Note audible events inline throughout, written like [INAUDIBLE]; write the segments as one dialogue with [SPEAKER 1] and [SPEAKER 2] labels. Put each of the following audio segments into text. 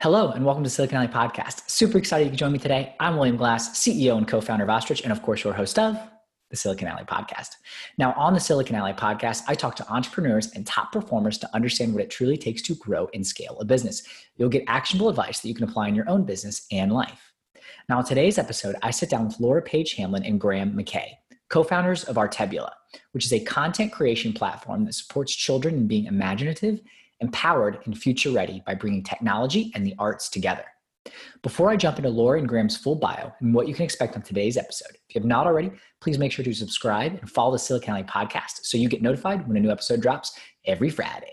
[SPEAKER 1] Hello, and welcome to Silicon Alley Podcast. Super excited you can join me today. I'm William Glass, CEO and co founder of Ostrich, and of course, your host of the Silicon Alley Podcast. Now, on the Silicon Alley Podcast, I talk to entrepreneurs and top performers to understand what it truly takes to grow and scale a business. You'll get actionable advice that you can apply in your own business and life. Now, in today's episode, I sit down with Laura Page Hamlin and Graham McKay, co founders of Artebula, which is a content creation platform that supports children in being imaginative empowered and future ready by bringing technology and the arts together. Before I jump into Laura and Graham's full bio and what you can expect on today's episode, if you have not already, please make sure to subscribe and follow the Silicon Alley podcast so you get notified when a new episode drops every Friday.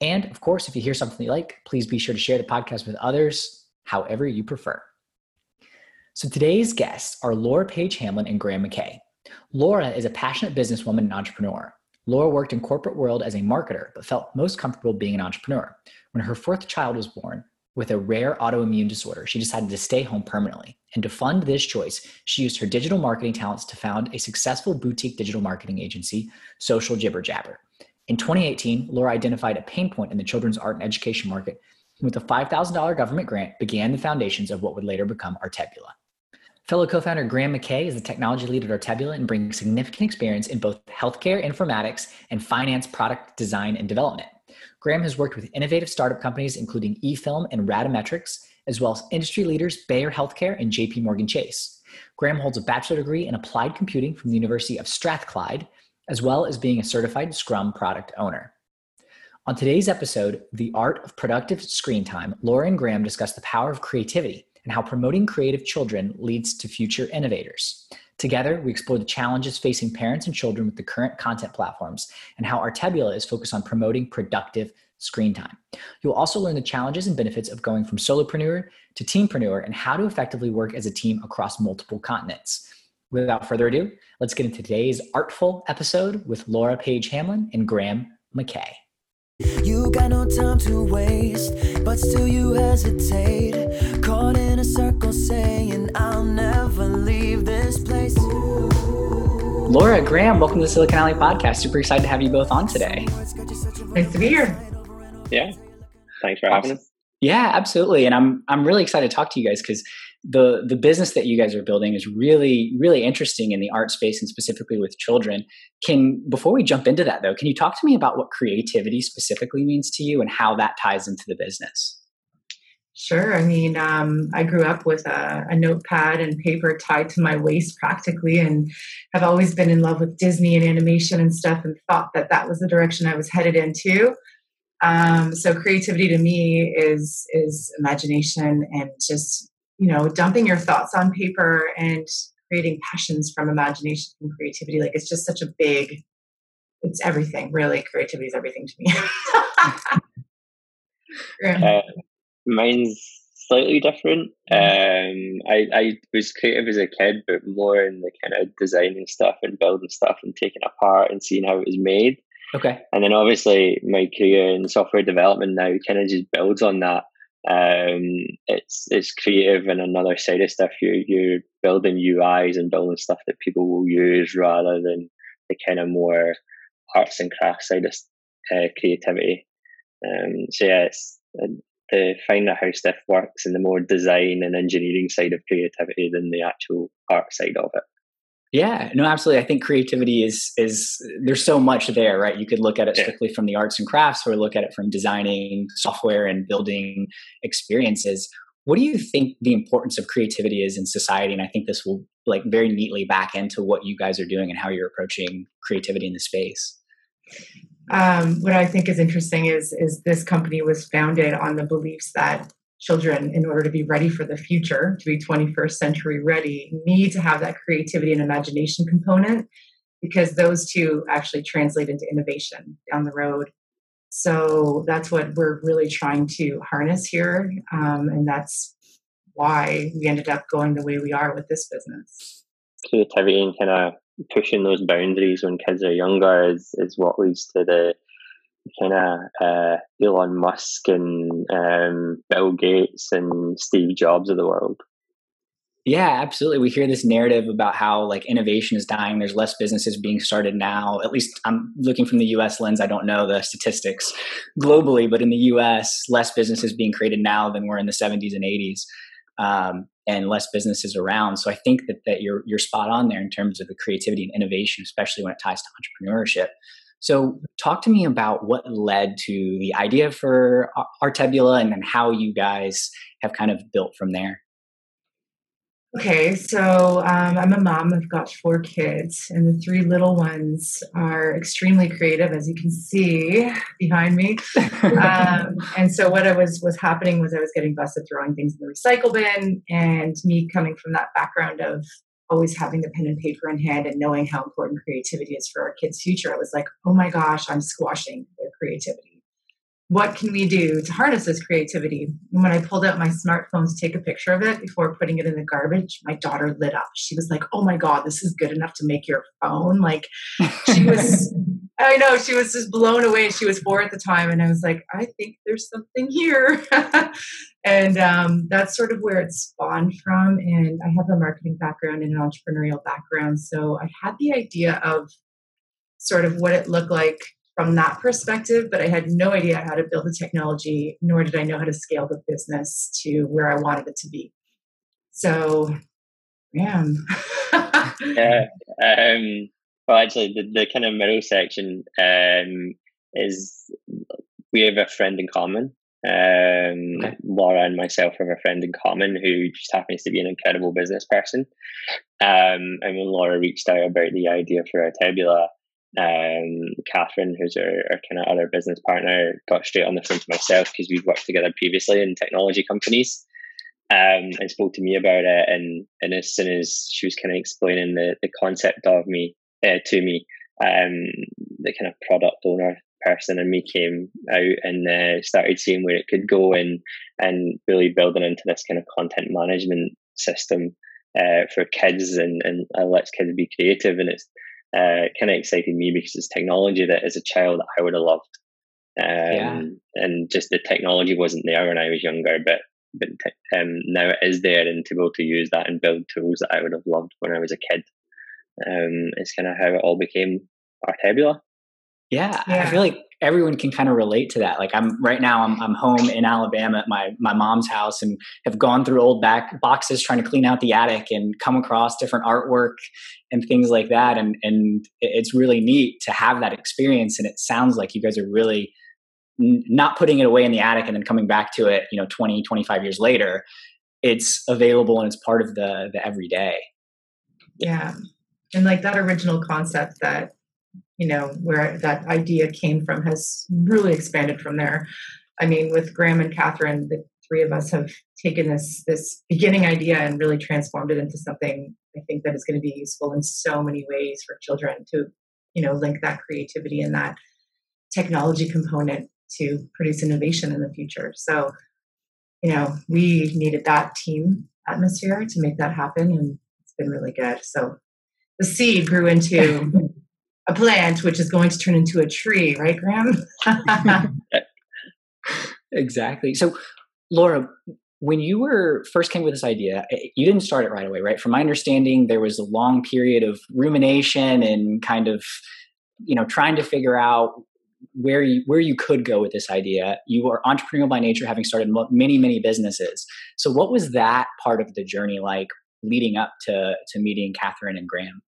[SPEAKER 1] And of course, if you hear something you like, please be sure to share the podcast with others, however you prefer. So today's guests are Laura Page Hamlin and Graham McKay. Laura is a passionate businesswoman and entrepreneur. Laura worked in corporate world as a marketer, but felt most comfortable being an entrepreneur. When her fourth child was born with a rare autoimmune disorder, she decided to stay home permanently. And to fund this choice, she used her digital marketing talents to found a successful boutique digital marketing agency, Social Jibber Jabber. In 2018, Laura identified a pain point in the children's art and education market, and with a $5,000 government grant, began the foundations of what would later become Artebula. Fellow co founder Graham McKay is the technology lead at Artebula and brings significant experience in both healthcare informatics and finance product design and development. Graham has worked with innovative startup companies including eFilm and Radometrics, as well as industry leaders Bayer Healthcare and JP Morgan Chase. Graham holds a bachelor degree in applied computing from the University of Strathclyde, as well as being a certified Scrum product owner. On today's episode, The Art of Productive Screen Time, Laura and Graham discuss the power of creativity and how promoting creative children leads to future innovators. Together, we explore the challenges facing parents and children with the current content platforms and how Artebula is focused on promoting productive screen time. You'll also learn the challenges and benefits of going from solopreneur to teampreneur and how to effectively work as a team across multiple continents. Without further ado, let's get into today's artful episode with Laura Page Hamlin and Graham McKay. You got no time to waste, but still you hesitate. Caught in a circle saying, I'll never leave this place. Laura, Graham, welcome to the Silicon Alley podcast. Super excited to have you both on today.
[SPEAKER 2] Nice to be here.
[SPEAKER 3] Yeah. Thanks for having us.
[SPEAKER 1] Yeah, absolutely. And I'm I'm really excited to talk to you guys because the the business that you guys are building is really really interesting in the art space and specifically with children can before we jump into that though can you talk to me about what creativity specifically means to you and how that ties into the business
[SPEAKER 2] Sure. I mean, um, I grew up with a, a, notepad and paper tied to my waist practically, and have always been in love with Disney and animation and stuff, and thought that that was the direction I was headed into. Um, so, creativity to me is is imagination and just you know dumping your thoughts on paper and creating passions from imagination and creativity like it's just such a big it's everything really. Creativity is everything to me. [LAUGHS]
[SPEAKER 3] Uh, mine's slightly different. Um, I, I was creative as a kid but more in the kind of designing stuff and building stuff and taking apart and seeing how it was made.
[SPEAKER 1] Okay.
[SPEAKER 3] And then obviously my career in software development now kind of just builds on that um, it's it's creative and another side of stuff. You're you're building UIs and building stuff that people will use rather than the kind of more arts and crafts side of uh, creativity. Um, so yeah, it's uh, the finding out how stuff works and the more design and engineering side of creativity than the actual art side of it.
[SPEAKER 1] Yeah, no, absolutely. I think creativity is is there's so much there, right? You could look at it strictly from the arts and crafts, or look at it from designing software and building experiences. What do you think the importance of creativity is in society? And I think this will like very neatly back into what you guys are doing and how you're approaching creativity in the space.
[SPEAKER 2] Um, what I think is interesting is is this company was founded on the beliefs that children, in order to be ready for the future, to be 21st century ready, need to have that creativity and imagination component because those two actually translate into innovation down the road. So that's what we're really trying to harness here. Um, and that's why we ended up going the way we are with this business.
[SPEAKER 3] Creativity and kind of pushing those boundaries when kids are younger is, is what leads to the kind of uh, Elon Musk and um, Bill Gates and Steve Jobs of the world.
[SPEAKER 1] Yeah, absolutely. We hear this narrative about how like innovation is dying. There's less businesses being started now. At least I'm looking from the US lens. I don't know the statistics globally, but in the US, less businesses being created now than were in the 70s and 80s. Um, and less businesses around. So I think that, that you're, you're spot on there in terms of the creativity and innovation, especially when it ties to entrepreneurship. So, talk to me about what led to the idea for Artebula and then how you guys have kind of built from there.
[SPEAKER 2] Okay, so um, I'm a mom. I've got four kids, and the three little ones are extremely creative, as you can see behind me. um, [LAUGHS] and so, what I was was happening was I was getting busted throwing things in the recycle bin, and me coming from that background of always having the pen and paper in hand and knowing how important creativity is for our kids' future, I was like, oh my gosh, I'm squashing their creativity what can we do to harness this creativity? And when I pulled out my smartphone to take a picture of it before putting it in the garbage, my daughter lit up. She was like, "Oh my god, this is good enough to make your phone!" Like she [LAUGHS] was, I know she was just blown away. She was four at the time, and I was like, "I think there's something here," [LAUGHS] and um, that's sort of where it spawned from. And I have a marketing background and an entrepreneurial background, so I had the idea of sort of what it looked like from that perspective, but I had no idea how to build the technology, nor did I know how to scale the business to where I wanted it to be. So, yeah. [LAUGHS]
[SPEAKER 3] yeah. Um, well, actually, the, the kind of middle section um, is we have a friend in common. Um, okay. Laura and myself have a friend in common who just happens to be an incredible business person. Um, and when Laura reached out about the idea for Artebula, um, Catherine, who's our, our kind of other business partner, got straight on the phone to myself because we've worked together previously in technology companies, um, and spoke to me about it. And and as soon as she was kind of explaining the the concept of me uh, to me, um, the kind of product owner person and me came out and uh, started seeing where it could go and and really building into this kind of content management system uh, for kids and and uh, lets kids be creative and it's uh, kind of excited me because it's technology that as a child I would have loved. Um, yeah. And just the technology wasn't there when I was younger, but but um, now it is there, and to be able to use that and build tools that I would have loved when I was a kid. Um, is kind of how it all became Artebula.
[SPEAKER 1] Yeah, yeah, I feel like everyone can kind of relate to that. Like I'm right now, I'm, I'm home in Alabama at my my mom's house, and have gone through old back boxes trying to clean out the attic, and come across different artwork and things like that. And and it's really neat to have that experience. And it sounds like you guys are really not putting it away in the attic and then coming back to it, you know, 20, 25 years later. It's available and it's part of the the everyday.
[SPEAKER 2] Yeah. And like that original concept that you know where that idea came from has really expanded from there. I mean with graham and catherine the three of us have taken this this beginning idea and really transformed it into something i think that is going to be useful in so many ways for children to you know link that creativity and that technology component to produce innovation in the future. So you know we needed that team atmosphere to make that happen and it's been really good. So the seed grew into [LAUGHS] a plant which is going to turn into a tree, right, Graham? [LAUGHS]
[SPEAKER 1] exactly. So, Laura, when you were first came with this idea, eh, you didn't start it right away, right? From my understanding, there was a long period of rumination and kind of, you know, trying to figure out where you where you could go with this idea. You are entrepreneurial by nature, having started many many businesses. So, what was that part of the journey like, leading up to to meeting Catherine and Graham?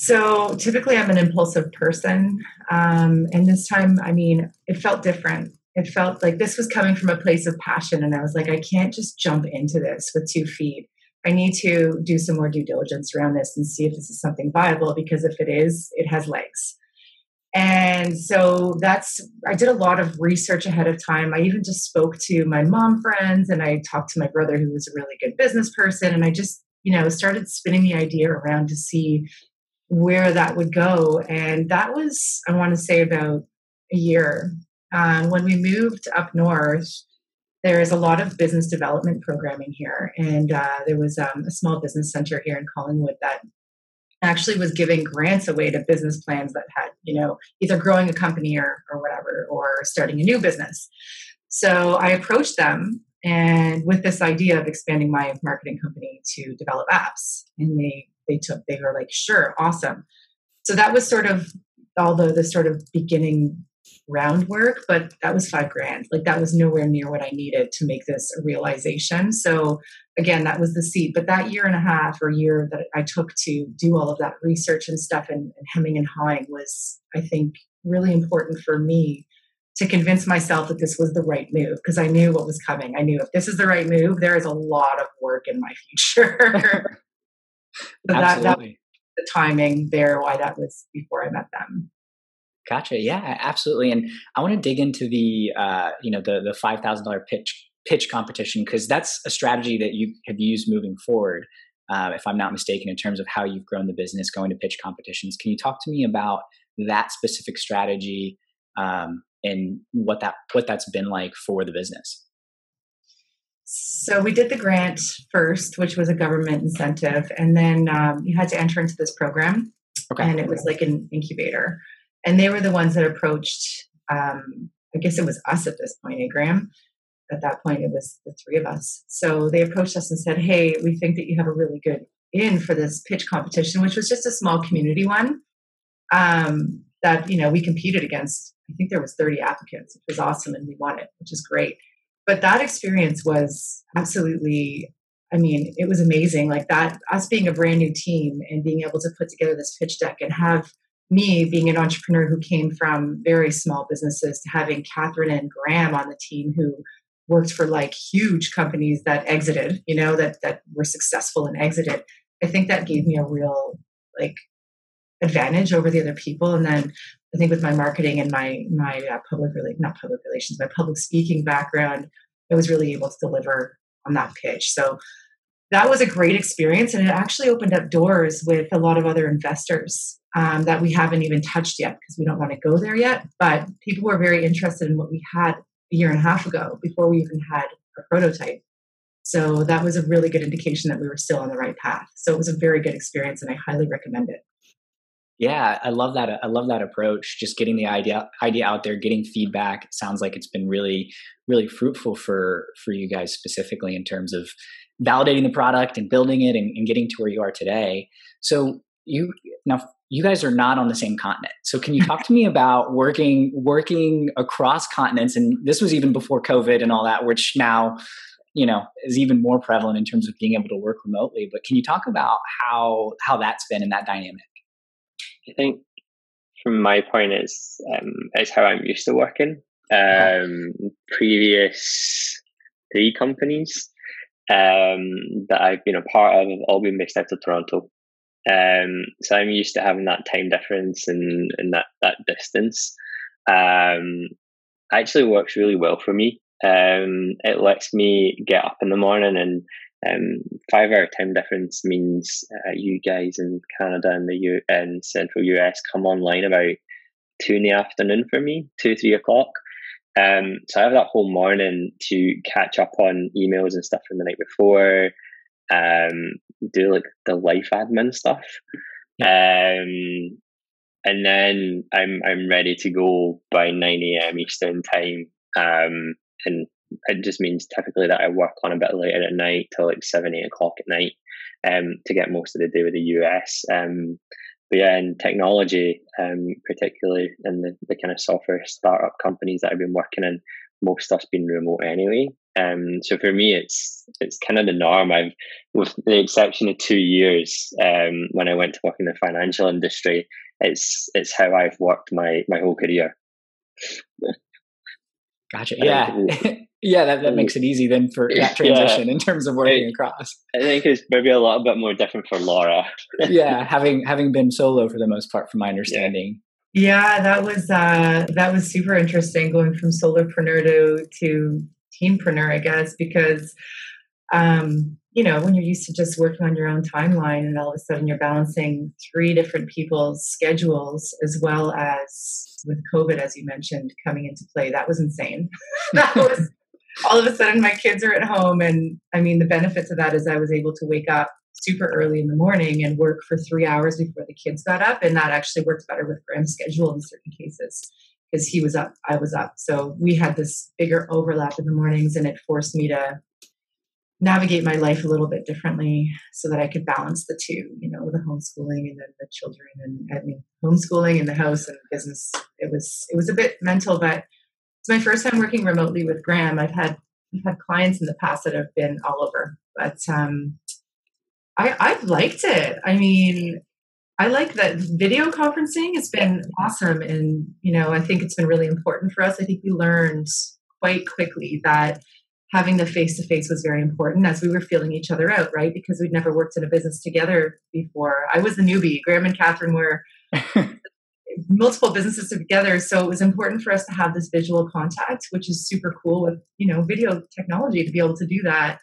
[SPEAKER 2] So typically, I'm an impulsive person. Um, and this time, I mean, it felt different. It felt like this was coming from a place of passion. And I was like, I can't just jump into this with two feet. I need to do some more due diligence around this and see if this is something viable because if it is, it has legs. And so that's, I did a lot of research ahead of time. I even just spoke to my mom friends and I talked to my brother, who was a really good business person. And I just, you know, started spinning the idea around to see where that would go. And that was, I want to say, about a year. Um, when we moved up north, there is a lot of business development programming here. And uh, there was um, a small business center here in Collingwood that actually was giving grants away to business plans that had, you know, either growing a company or, or whatever, or starting a new business. So I approached them and with this idea of expanding my marketing company to develop apps. And they they took they were like, sure, awesome. So that was sort of although the sort of beginning groundwork, but that was five grand. Like that was nowhere near what I needed to make this a realization. So again, that was the seed. But that year and a half or year that I took to do all of that research and stuff and, and hemming and hawing was, I think, really important for me to convince myself that this was the right move because I knew what was coming. I knew if this is the right move, there is a lot of work in my [LAUGHS] future. [LAUGHS] so that, that the timing there, why that was before I met them.
[SPEAKER 1] Gotcha. Yeah, absolutely. And I want to dig into the uh, you know the the five thousand dollar pitch pitch competition because that's a strategy that you have used moving forward. Uh, if I'm not mistaken, in terms of how you've grown the business, going to pitch competitions. Can you talk to me about that specific strategy um, and what that what that's been like for the business?
[SPEAKER 2] So we did the grant first, which was a government incentive, and then um, you had to enter into this program, okay. and it was like an incubator. And they were the ones that approached um, i guess it was us at this point eh, graham? At that point it was the three of us. So they approached us and said hey we think that you have a really good in for this pitch competition which was just a small community one um, that you know we competed against i think there was 30 applicants which was awesome and we won it which is great but that experience was absolutely I mean, it was amazing. Like that, us being a brand new team and being able to put together this pitch deck and have me being an entrepreneur who came from very small businesses to having Catherine and Graham on the team who worked for like huge companies that exited, you know, that that were successful and exited. I think that gave me a real like advantage over the other people. And then I think with my marketing and my my uh, public relations, not public relations, my public speaking background, I was really able to deliver on that pitch. So that was a great experience, and it actually opened up doors with a lot of other investors um, that we haven't even touched yet because we don't want to go there yet. But people were very interested in what we had a year and a half ago before we even had a prototype. So that was a really good indication that we were still on the right path. So it was a very good experience, and I highly recommend it.
[SPEAKER 1] Yeah, I love that. I love that approach. Just getting the idea idea out there, getting feedback. Sounds like it's been really, really fruitful for for you guys specifically in terms of validating the product and building it and, and getting to where you are today. So you now you guys are not on the same continent. So can you talk to me about working working across continents? And this was even before COVID and all that, which now you know is even more prevalent in terms of being able to work remotely. But can you talk about how how that's been in that dynamic?
[SPEAKER 3] I think from my point is um, is how I'm used to working. Um, previous three companies um, that I've been a part of have all been based out of Toronto. Um, so I'm used to having that time difference and, and that, that distance. Um, actually works really well for me. Um, it lets me get up in the morning and um, five hour time difference means uh, you guys in Canada and the U and central US come online about two in the afternoon for me, two, three o'clock. Um, so I have that whole morning to catch up on emails and stuff from the night before, um, do like the life admin stuff. Um, and then I'm I'm ready to go by nine a.m. Eastern time. Um, and it just means typically that I work on a bit later at night till like seven eight o'clock at night, um, to get most of the day with the US. Um, but yeah, in technology, um, particularly in the, the kind of software startup companies that I've been working in, most stuff's been remote anyway. Um, so for me, it's it's kind of the norm. I've, with the exception of two years, um, when I went to work in the financial industry, it's it's how I've worked my my whole career.
[SPEAKER 1] Gotcha. [LAUGHS] Yeah. [LAUGHS] yeah, that, that makes it easy then for [LAUGHS] that transition yeah. in terms of working it, across.
[SPEAKER 3] I think it's maybe a little bit more different for Laura. [LAUGHS]
[SPEAKER 1] yeah, having having been solo for the most part, from my understanding.
[SPEAKER 2] Yeah, that was uh, that was super interesting going from solopreneur to to teampreneur, I guess, because um, you know when you're used to just working on your own timeline, and all of a sudden you're balancing three different people's schedules as well as with COVID, as you mentioned, coming into play. That was insane. [LAUGHS] that was all of a sudden my kids are at home, and I mean the benefits of that is I was able to wake up super early in the morning and work for three hours before the kids got up. And that actually works better with Graham's schedule in certain cases because he was up, I was up. So we had this bigger overlap in the mornings, and it forced me to navigate my life a little bit differently so that I could balance the two, you know, the homeschooling and then the children and I mean homeschooling in the house and business. It was it was a bit mental, but it's my first time working remotely with Graham. I've had I've had clients in the past that have been all over, but um, I I've liked it. I mean, I like that video conferencing It's been awesome, and you know, I think it's been really important for us. I think we learned quite quickly that having the face to face was very important as we were feeling each other out, right? Because we'd never worked in a business together before. I was the newbie. Graham and Catherine were [LAUGHS] multiple businesses together, so it was important for us to have this visual contact, which is super cool with you know video technology to be able to do that,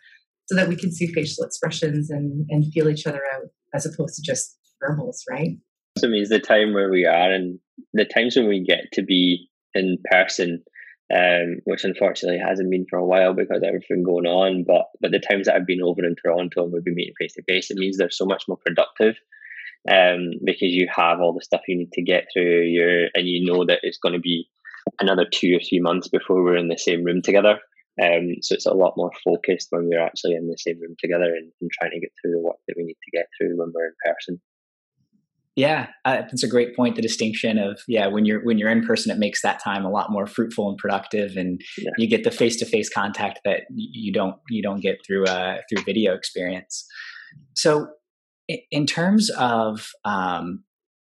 [SPEAKER 2] so that we can see facial expressions and and feel each other out as opposed to just verbals, right?
[SPEAKER 3] So it means the time where we are and the times when we get to be in person um, which unfortunately hasn't been for a while because everything going on. But but the times that I've been over in Toronto and we've been meeting face to face, it means they're so much more productive. Um, because you have all the stuff you need to get through your and you know that it's going to be another two or three months before we're in the same room together. Um, so it's a lot more focused when we're actually in the same room together and, and trying to get through the work that we need to get through when we're in person.
[SPEAKER 1] Yeah, uh, that's a great point. The distinction of yeah, when you're when you're in person, it makes that time a lot more fruitful and productive, and yeah. you get the face to face contact that you don't you don't get through uh, through video experience. So, in terms of um,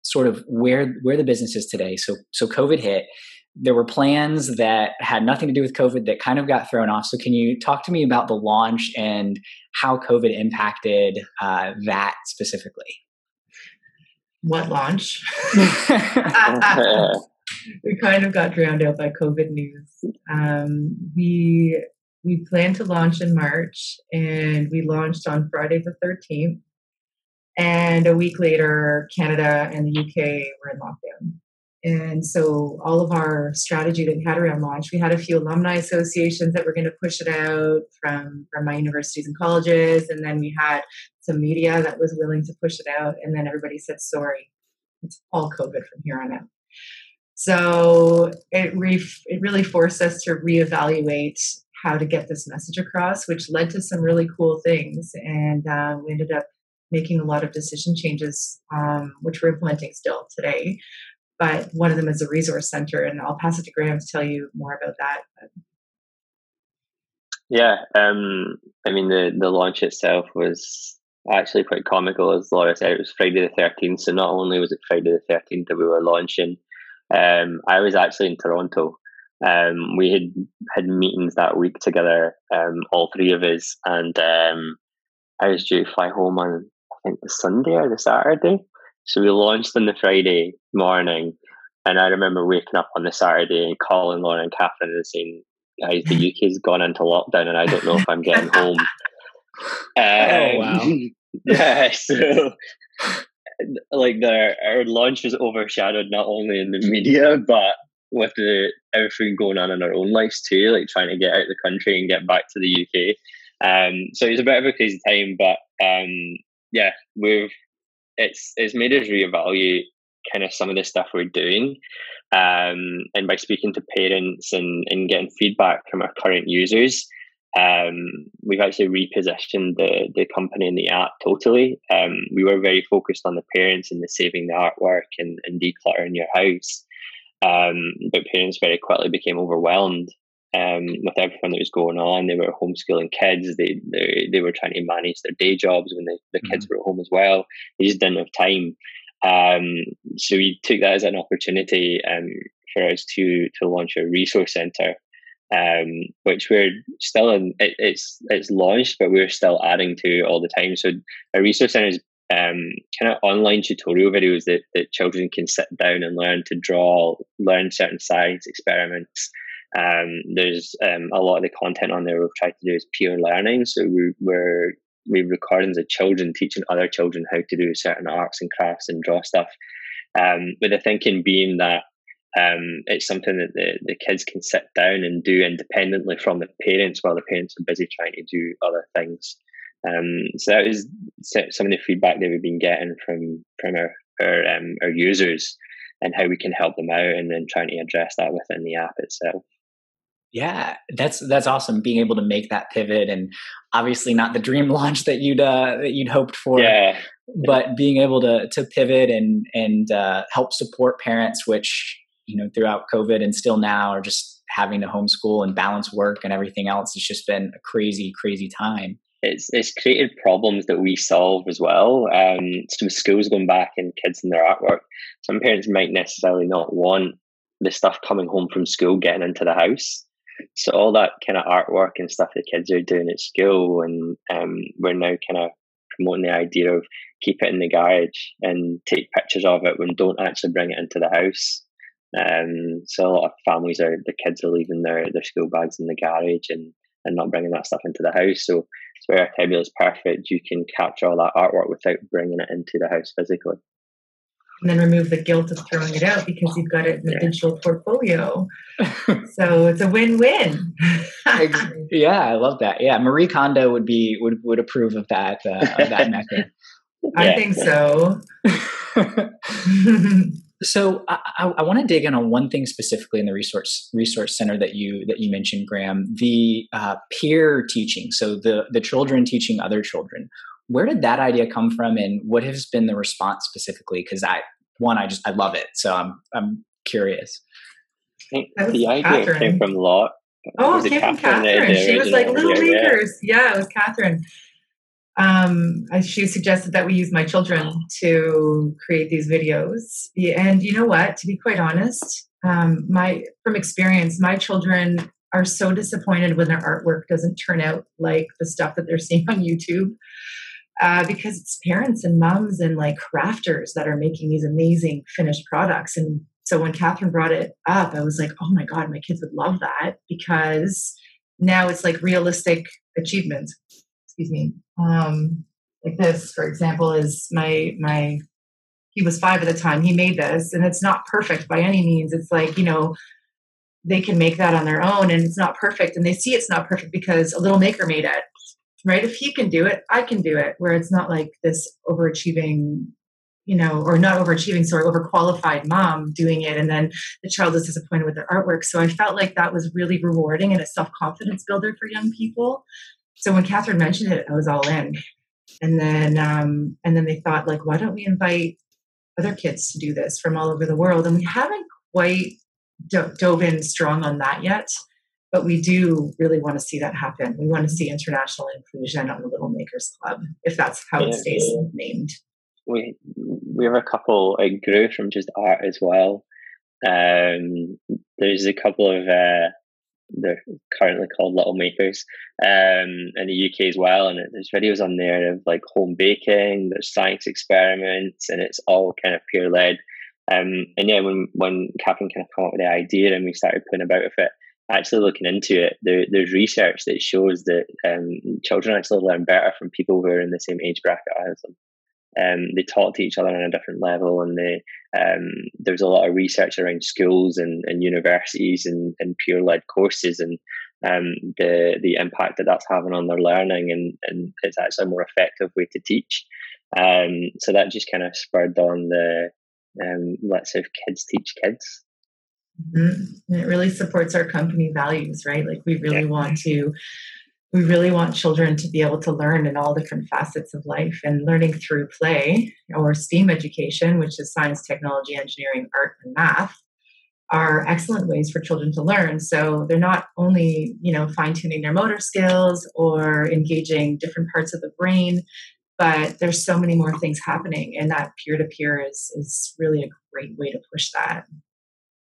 [SPEAKER 1] sort of where where the business is today, so so COVID hit. There were plans that had nothing to do with COVID that kind of got thrown off. So, can you talk to me about the launch and how COVID impacted uh, that specifically?
[SPEAKER 2] what launch? [LAUGHS] [LAUGHS] we kind of got drowned out by COVID news. Um, we we planned to launch in March, and we launched on Friday the thirteenth. And a week later, Canada and the UK were in lockdown. And so all of our strategy that we had around launch, we had a few alumni associations that were going to push it out from, from my universities and colleges. And then we had some media that was willing to push it out. And then everybody said, sorry, it's all COVID from here on out. So it, re- it really forced us to reevaluate how to get this message across, which led to some really cool things. And uh, we ended up making a lot of decision changes, um, which we're implementing still today but one of them is a resource center, and I'll pass it to Graham to tell you more about that.
[SPEAKER 3] Yeah, um, I mean the the launch itself was actually quite comical, as Laura said. It was Friday the thirteenth, so not only was it Friday the thirteenth that we were launching, um, I was actually in Toronto. Um, we had had meetings that week together, um, all three of us, and um, I was due to fly home on think the Sunday or the Saturday. So we launched on the Friday morning, and I remember waking up on the Saturday and calling Lauren and Catherine and saying, "Guys, the UK's gone into lockdown, and I don't know if I'm getting home." [LAUGHS]
[SPEAKER 1] Um, oh wow! [LAUGHS]
[SPEAKER 3] Yeah, so [LAUGHS] like the our launch was overshadowed not only in the media but with the everything going on in our own lives too, like trying to get out of the country and get back to the UK. Um, so it was a bit of a crazy time, but um, yeah, we've it's it's made us reevaluate kind of some of the stuff we're doing. Um, and by speaking to parents and, and getting feedback from our current users, um, we've actually repositioned the, the company and the app totally. Um, we were very focused on the parents and the saving the artwork and, and decluttering your house. Um, but parents very quickly became overwhelmed um, with everything that was going on. They were homeschooling kids. They they, they were trying to manage their day jobs when the, the kids mm-hmm. were at home as well. They just didn't have time. Um, so we took that as an opportunity um, for us to to launch a resource center, um, which we're still in. It, it's it's launched, but we're still adding to all the time. So a resource center is um, kind of online tutorial videos that, that children can sit down and learn to draw, learn certain science experiments, um, there's um, a lot of the content on there we've tried to do is peer learning. So we, we're we recordings of children teaching other children how to do certain arts and crafts and draw stuff. Um, with the thinking being that um, it's something that the, the kids can sit down and do independently from the parents while the parents are busy trying to do other things. Um, so that is some of the feedback that we've been getting from from our our, um, our users and how we can help them out and then trying to address that within the app itself
[SPEAKER 1] yeah that's that's awesome being able to make that pivot and obviously not the dream [LAUGHS] launch that you'd uh, that you'd hoped for
[SPEAKER 3] yeah
[SPEAKER 1] but being able to to pivot and and uh, help support parents which you know throughout covid and still now are just having to homeschool and balance work and everything else it's just been a crazy crazy time
[SPEAKER 3] it's it's created problems that we solve as well. Um, some schools going back and kids in their artwork. Some parents might necessarily not want the stuff coming home from school getting into the house. So all that kind of artwork and stuff that kids are doing at school, and um, we're now kind of promoting the idea of keep it in the garage and take pictures of it when don't actually bring it into the house. Um, so a lot of families are the kids are leaving their their school bags in the garage and and not bringing that stuff into the house. So it's where Artebula is perfect. You can capture all that artwork without bringing it into the house physically.
[SPEAKER 2] And then remove the guilt of throwing it out because you've got it in the yeah. digital portfolio. [LAUGHS] so it's a win-win.
[SPEAKER 1] yeah, I love that. Yeah, Marie Kondo would be would would approve of that uh, of that [LAUGHS] method.
[SPEAKER 2] I think so. [LAUGHS]
[SPEAKER 1] So I, I want to dig in on one thing specifically in the resource resource center that you that you mentioned, Graham, the uh, peer teaching. So the the children teaching other children. Where did that idea come from, and what has been the response specifically? Because I one, I just I love it, so I'm I'm curious.
[SPEAKER 3] the idea Catherine. came from Lot.
[SPEAKER 2] Oh, it came from Catherine. She was like little makers. Yeah. yeah, it was Catherine um, she suggested that we use my children to create these videos. And you know what? To be quite honest, um, my from experience, my children are so disappointed when their artwork doesn't turn out like the stuff that they're seeing on YouTube. Uh, because it's parents and moms and like crafters that are making these amazing finished products. And so when Catherine brought it up, I was like, oh my God, my kids would love that because now it's like realistic achievement excuse me. Um, like this for example is my my he was five at the time he made this and it's not perfect by any means. It's like you know they can make that on their own and it's not perfect and they see it's not perfect because a little maker made it right if he can do it i can do it where it's not like this overachieving you know or not overachieving sorry overqualified mom doing it and then the child is disappointed with their artwork so i felt like that was really rewarding and a self-confidence builder for young people so when Catherine mentioned it, I was all in. And then um, and then they thought like, why don't we invite other kids to do this from all over the world? And we haven't quite do- dove in strong on that yet, but we do really want to see that happen. We want to see international inclusion on the Little Makers Club, if that's how yeah, it stays yeah. named.
[SPEAKER 3] We we have a couple. It grew from just art as well. Um, there's a couple of uh, they're currently called Little Makers um, in the UK as well. And there's videos on there of like home baking, there's science experiments, and it's all kind of peer led. Um, and yeah, when when Catherine kind of came up with the idea and we started putting about with it, actually looking into it, there, there's research that shows that um, children actually learn better from people who are in the same age bracket as them. Um, they talk to each other on a different level and they um, there's a lot of research around schools and, and universities and, and peer led courses and um, the the impact that that's having on their learning and, and it's actually a more effective way to teach. Um, so that just kind of spurred on the um, let's have kids teach kids
[SPEAKER 2] mm-hmm. it really supports our company values right like we really want to we really want children to be able to learn in all different facets of life and learning through play or STEAM education, which is science, technology, engineering, art, and math, are excellent ways for children to learn. So they're not only, you know, fine-tuning their motor skills or engaging different parts of the brain, but there's so many more things happening and that peer-to-peer is is really a great way to push that.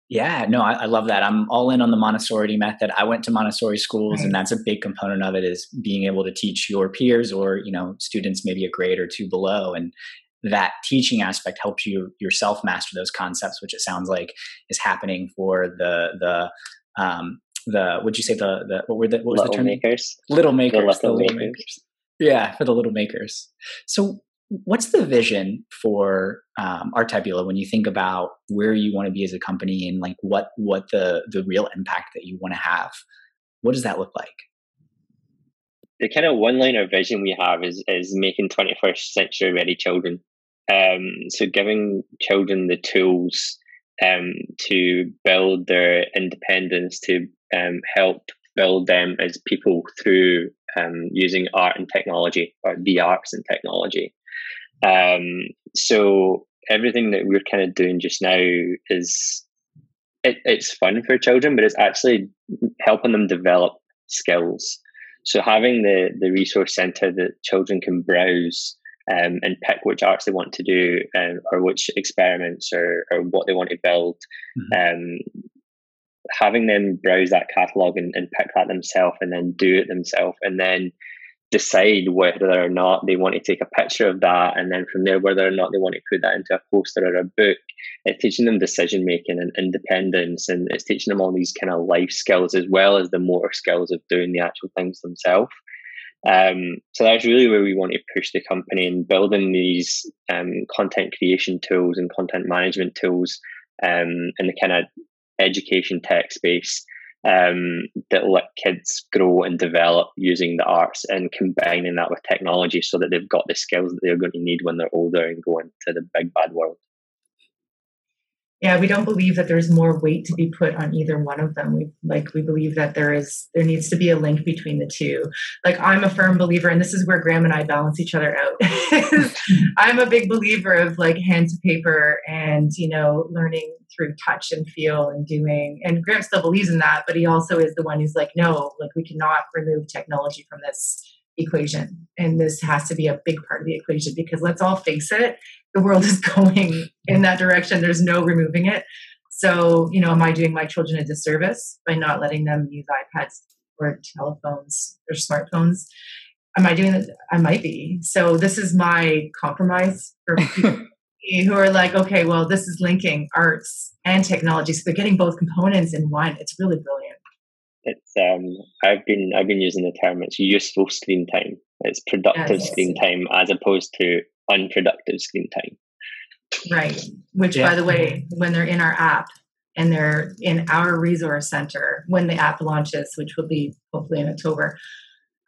[SPEAKER 1] Yeah, no, I, I, love that. I'm all in on the Montessori method. I went to Montessori schools, and that's a big component of it is being able to teach your peers or you know students maybe a grade or two below, and that teaching aspect helps you yourself master those concepts, which it sounds like is happening for the the um, the would you say the the what were the what was
[SPEAKER 3] little
[SPEAKER 1] the term
[SPEAKER 3] makers
[SPEAKER 1] little makers
[SPEAKER 3] the little, the little makers. makers.
[SPEAKER 1] yeah for the little makers. So what's the vision for um, Artebula when you think about where you want to be as a company and like what what the the real impact that you want to have? What does that look like?
[SPEAKER 3] The kind of one liner vision we have is is making 21st century ready children. Um, so giving children the tools um, to build their independence, to um, help build them as people through um, using art and technology or the arts and technology. Um, so everything that we're kind of doing just now is it, it's fun for children, but it's actually helping them develop skills. So having the the resource center that children can browse um, and pick which arts they want to do um, or which experiments or, or what they want to build. Mm-hmm. Um, having them browse that catalog and, and pick that themselves and then do it themselves and then decide whether or not they want to take a picture of that and then from there whether or not they want to put that into a poster or a book. It's teaching them decision making and independence and it's teaching them all these kind of life skills as well as the motor skills of doing the actual things themselves. Um, so that's really where we want to push the company and building these um, content creation tools and content management tools um, in the kind of education tech space um, that let kids grow and develop using the arts and combining that with technology so that they've got the skills that they're going to need when they're older and go into the big bad world
[SPEAKER 2] yeah we don't believe that there's more weight to be put on either one of them. We like we believe that there is there needs to be a link between the two. Like i'm a firm believer and this is where graham and i balance each other out [LAUGHS] [LAUGHS] i'm a big believer of like hand to paper and you know learning through touch and feel and doing and graham still believes in that but he also is the one who's like no like we cannot remove technology from this equation and this has to be a big part of the equation because let's all face it the world is [LAUGHS] going in that direction. There's no removing it. So, you know, am I doing my children a disservice by not letting them use iPads or telephones or smartphones? Am I doing that? I might be. So, this is my compromise for [LAUGHS] people who are like, okay, well, this is linking arts and technology. So, they're getting both components in one. It's really brilliant.
[SPEAKER 3] It's um, I've been I've been using the term. It's useful screen time. It's productive yes. screen time as opposed to unproductive screen time.
[SPEAKER 2] Right. Which, yeah. by the way, when they're in our app and they're in our resource center, when the app launches, which will be hopefully in October,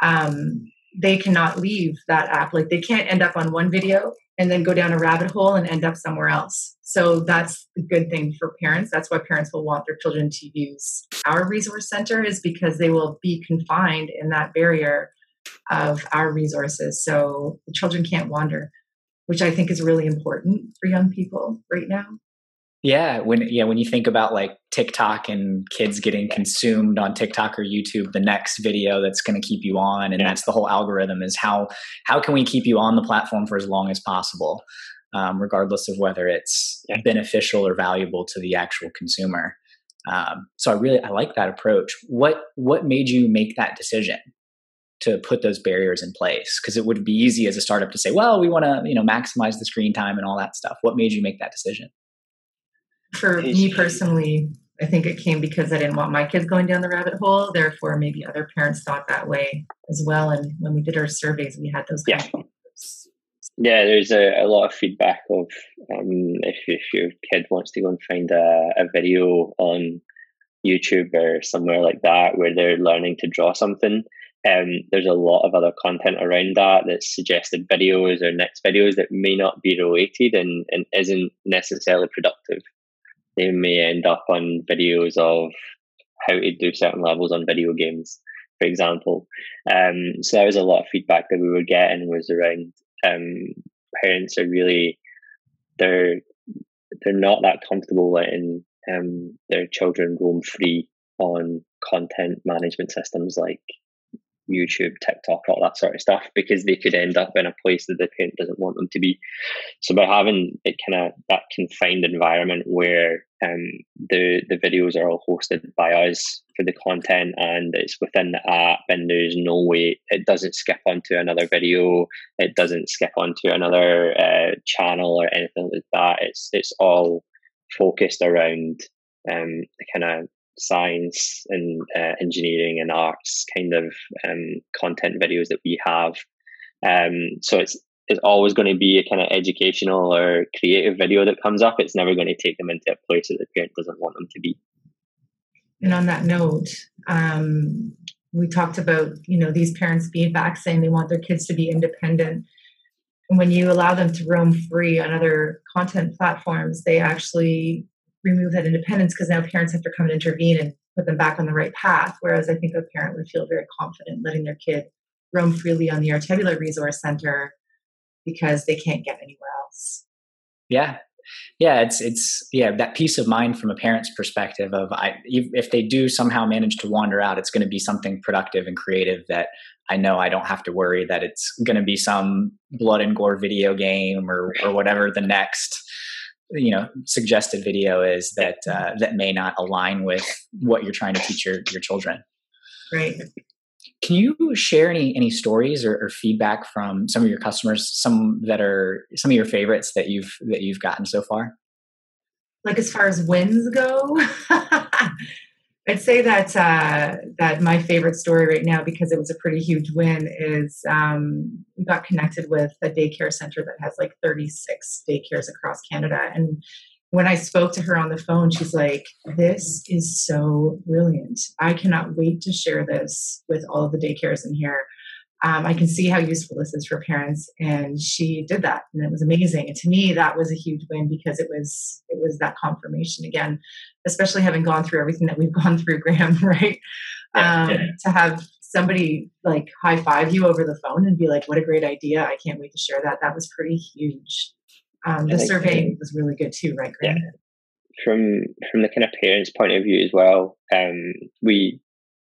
[SPEAKER 2] um, they cannot leave that app. Like they can't end up on one video and then go down a rabbit hole and end up somewhere else. So that's a good thing for parents. That's why parents will want their children to use our resource center is because they will be confined in that barrier of our resources. So the children can't wander which I think is really important for young people right now.
[SPEAKER 1] Yeah, when yeah, when you think about like TikTok and kids getting consumed on TikTok or YouTube, the next video that's going to keep you on, and yeah. that's the whole algorithm is how how can we keep you on the platform for as long as possible, um, regardless of whether it's yeah. beneficial or valuable to the actual consumer. Um, so I really I like that approach. What what made you make that decision? To put those barriers in place because it would be easy as a startup to say well we want to you know maximize the screen time and all that stuff. What made you make that decision?
[SPEAKER 2] For me personally i think it came because i didn't want my kids going down the rabbit hole. Therefore maybe other parents thought that way as well. And when we did our surveys we had those
[SPEAKER 3] yeah. yeah there's a, a lot of feedback of um, if, if your kid wants to go and find a, a video on youtube or somewhere like that where they're learning to draw something um, there's a lot of other content around that that's suggested videos or next videos that may not be related and, and isn't necessarily productive. They may end up on videos of how to do certain levels on video games, for example. Um, so there was a lot of feedback that we were getting was around um, parents are really they're they're not that comfortable letting um, their children roam free on content management systems like YouTube, TikTok, all that sort of stuff, because they could end up in a place that the parent doesn't want them to be. So by having it kind of that confined environment where um, the the videos are all hosted by us for the content and it's within the app and there's no way it doesn't skip onto another video, it doesn't skip onto another uh, channel or anything like that. It's it's all focused around um, the kind of science and uh, engineering and arts kind of um, content videos that we have. Um, so it's it's always going to be a kind of educational or creative video that comes up. It's never going to take them into a place that the parent doesn't want them to be.
[SPEAKER 2] And on that note, um, we talked about you know these parents feedback saying they want their kids to be independent. When you allow them to roam free on other content platforms, they actually remove that independence because now parents have to come and intervene and put them back on the right path. Whereas I think a parent would feel very confident letting their kid roam freely on the Artebular Resource Center because they can't get anywhere else.
[SPEAKER 1] Yeah, yeah it's it's yeah that peace of mind from a parent's perspective of i if they do somehow manage to wander out it's going to be something productive and creative that i know i don't have to worry that it's going to be some blood and gore video game or or whatever the next you know suggested video is that uh, that may not align with what you're trying to teach your your children.
[SPEAKER 2] Right.
[SPEAKER 1] Can you share any any stories or, or, feedback from some of your customers, some that are some of your favorites that you've that you've gotten so far?
[SPEAKER 2] Like as far as wins go, [LAUGHS] I'd say that uh, that my favorite story right now, because it was a pretty huge win, is um, we got connected with a daycare center that has like 36 daycares across Canada, and when I spoke to her on the phone, she's like, This is so brilliant. I cannot wait to share this with all of the daycares in here. Um, I can see how useful this is for parents. And she did that, and it was amazing. And to me, that was a huge win because it was it was that confirmation again, especially having gone through everything that we've [LAUGHS] gone through, Graham. [LAUGHS] Right? Yeah, um, yeah. To have somebody like high five you over the phone and be like, "What a great idea! I can't wait to share that." That was pretty huge. Um, the survey was really good too, right, Graham? Yeah.
[SPEAKER 3] From from the kind of parents' point of view as well, um, we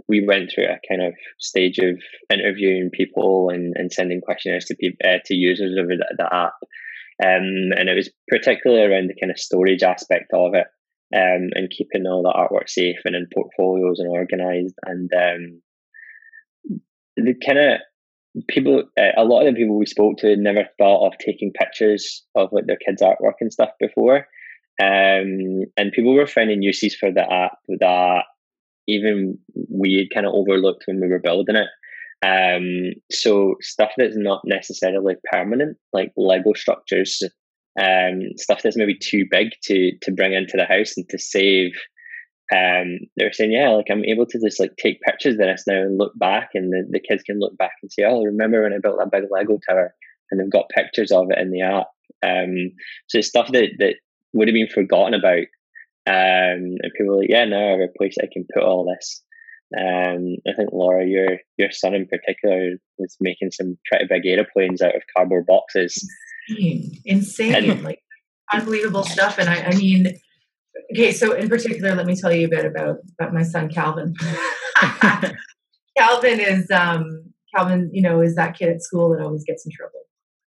[SPEAKER 3] we went through a kind of stage of interviewing people and, and sending questionnaires to people uh, to users of the, the app, um, and it was particularly around the kind of storage aspect of it, um, and keeping all the artwork safe and in portfolios and organized, and um, the kind of people, uh, a lot of the people we spoke to never thought of taking pictures of like their kids' artwork and stuff before. Um, and people were finding uses for the app that even we had kind of overlooked when we were building it. Um, so stuff that's not necessarily permanent, like Lego structures, um, stuff that's maybe too big to to bring into the house and to save um, they were saying, yeah, like I'm able to just like take pictures of this now and look back, and the, the kids can look back and say, oh, remember when I built that big Lego tower, and they've got pictures of it in the app. Um, so stuff that that would have been forgotten about, um, and people are like, yeah, now I have a place I can put all this. Um, I think Laura, your your son in particular, was making some pretty big aeroplanes out of cardboard boxes.
[SPEAKER 2] Insane, insane, and, like unbelievable stuff. And I, I mean okay, so in particular, let me tell you a bit about, about my son Calvin. [LAUGHS] Calvin is um, Calvin, you know, is that kid at school that always gets in trouble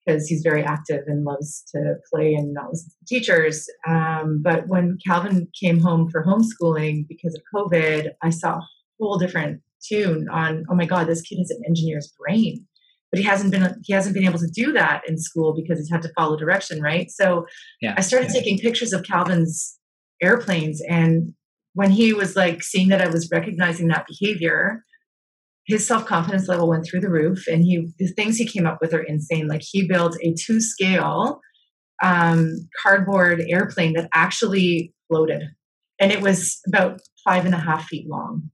[SPEAKER 2] because he's very active and loves to play and not listen to teachers. Um, but when Calvin came home for homeschooling because of COVID, I saw a whole different tune on. Oh my God, this kid has an engineer's brain but he hasn't been he hasn't been able to do that in school because he's had to follow direction right so yeah, i started yeah. taking pictures of calvin's airplanes. And when he was like seeing that I was recognizing that behavior, his self confidence level went through the roof. And he the things he came up with are insane. Like he built a two scale um, cardboard airplane that actually floated, and it was about five and a half feet long.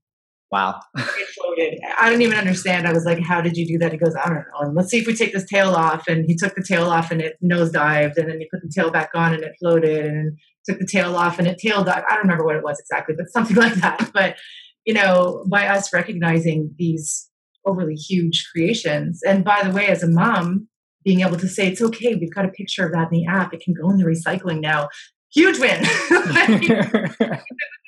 [SPEAKER 1] Wow. [LAUGHS]
[SPEAKER 2] it floated. I don't even understand. I was like, how did you do that? He goes, I don't know. And let's see if we take this tail off. And he took the tail off and it nosedived. And then he put the tail back on and it floated. And took the tail off and it tailed I don't remember what it was exactly, but something [LAUGHS] like that. But, you know, by us recognizing these overly huge creations, and by the way, as a mom, being able to say, it's okay, we've got a picture of that in the app, it can go in the recycling now. Huge win. [LAUGHS]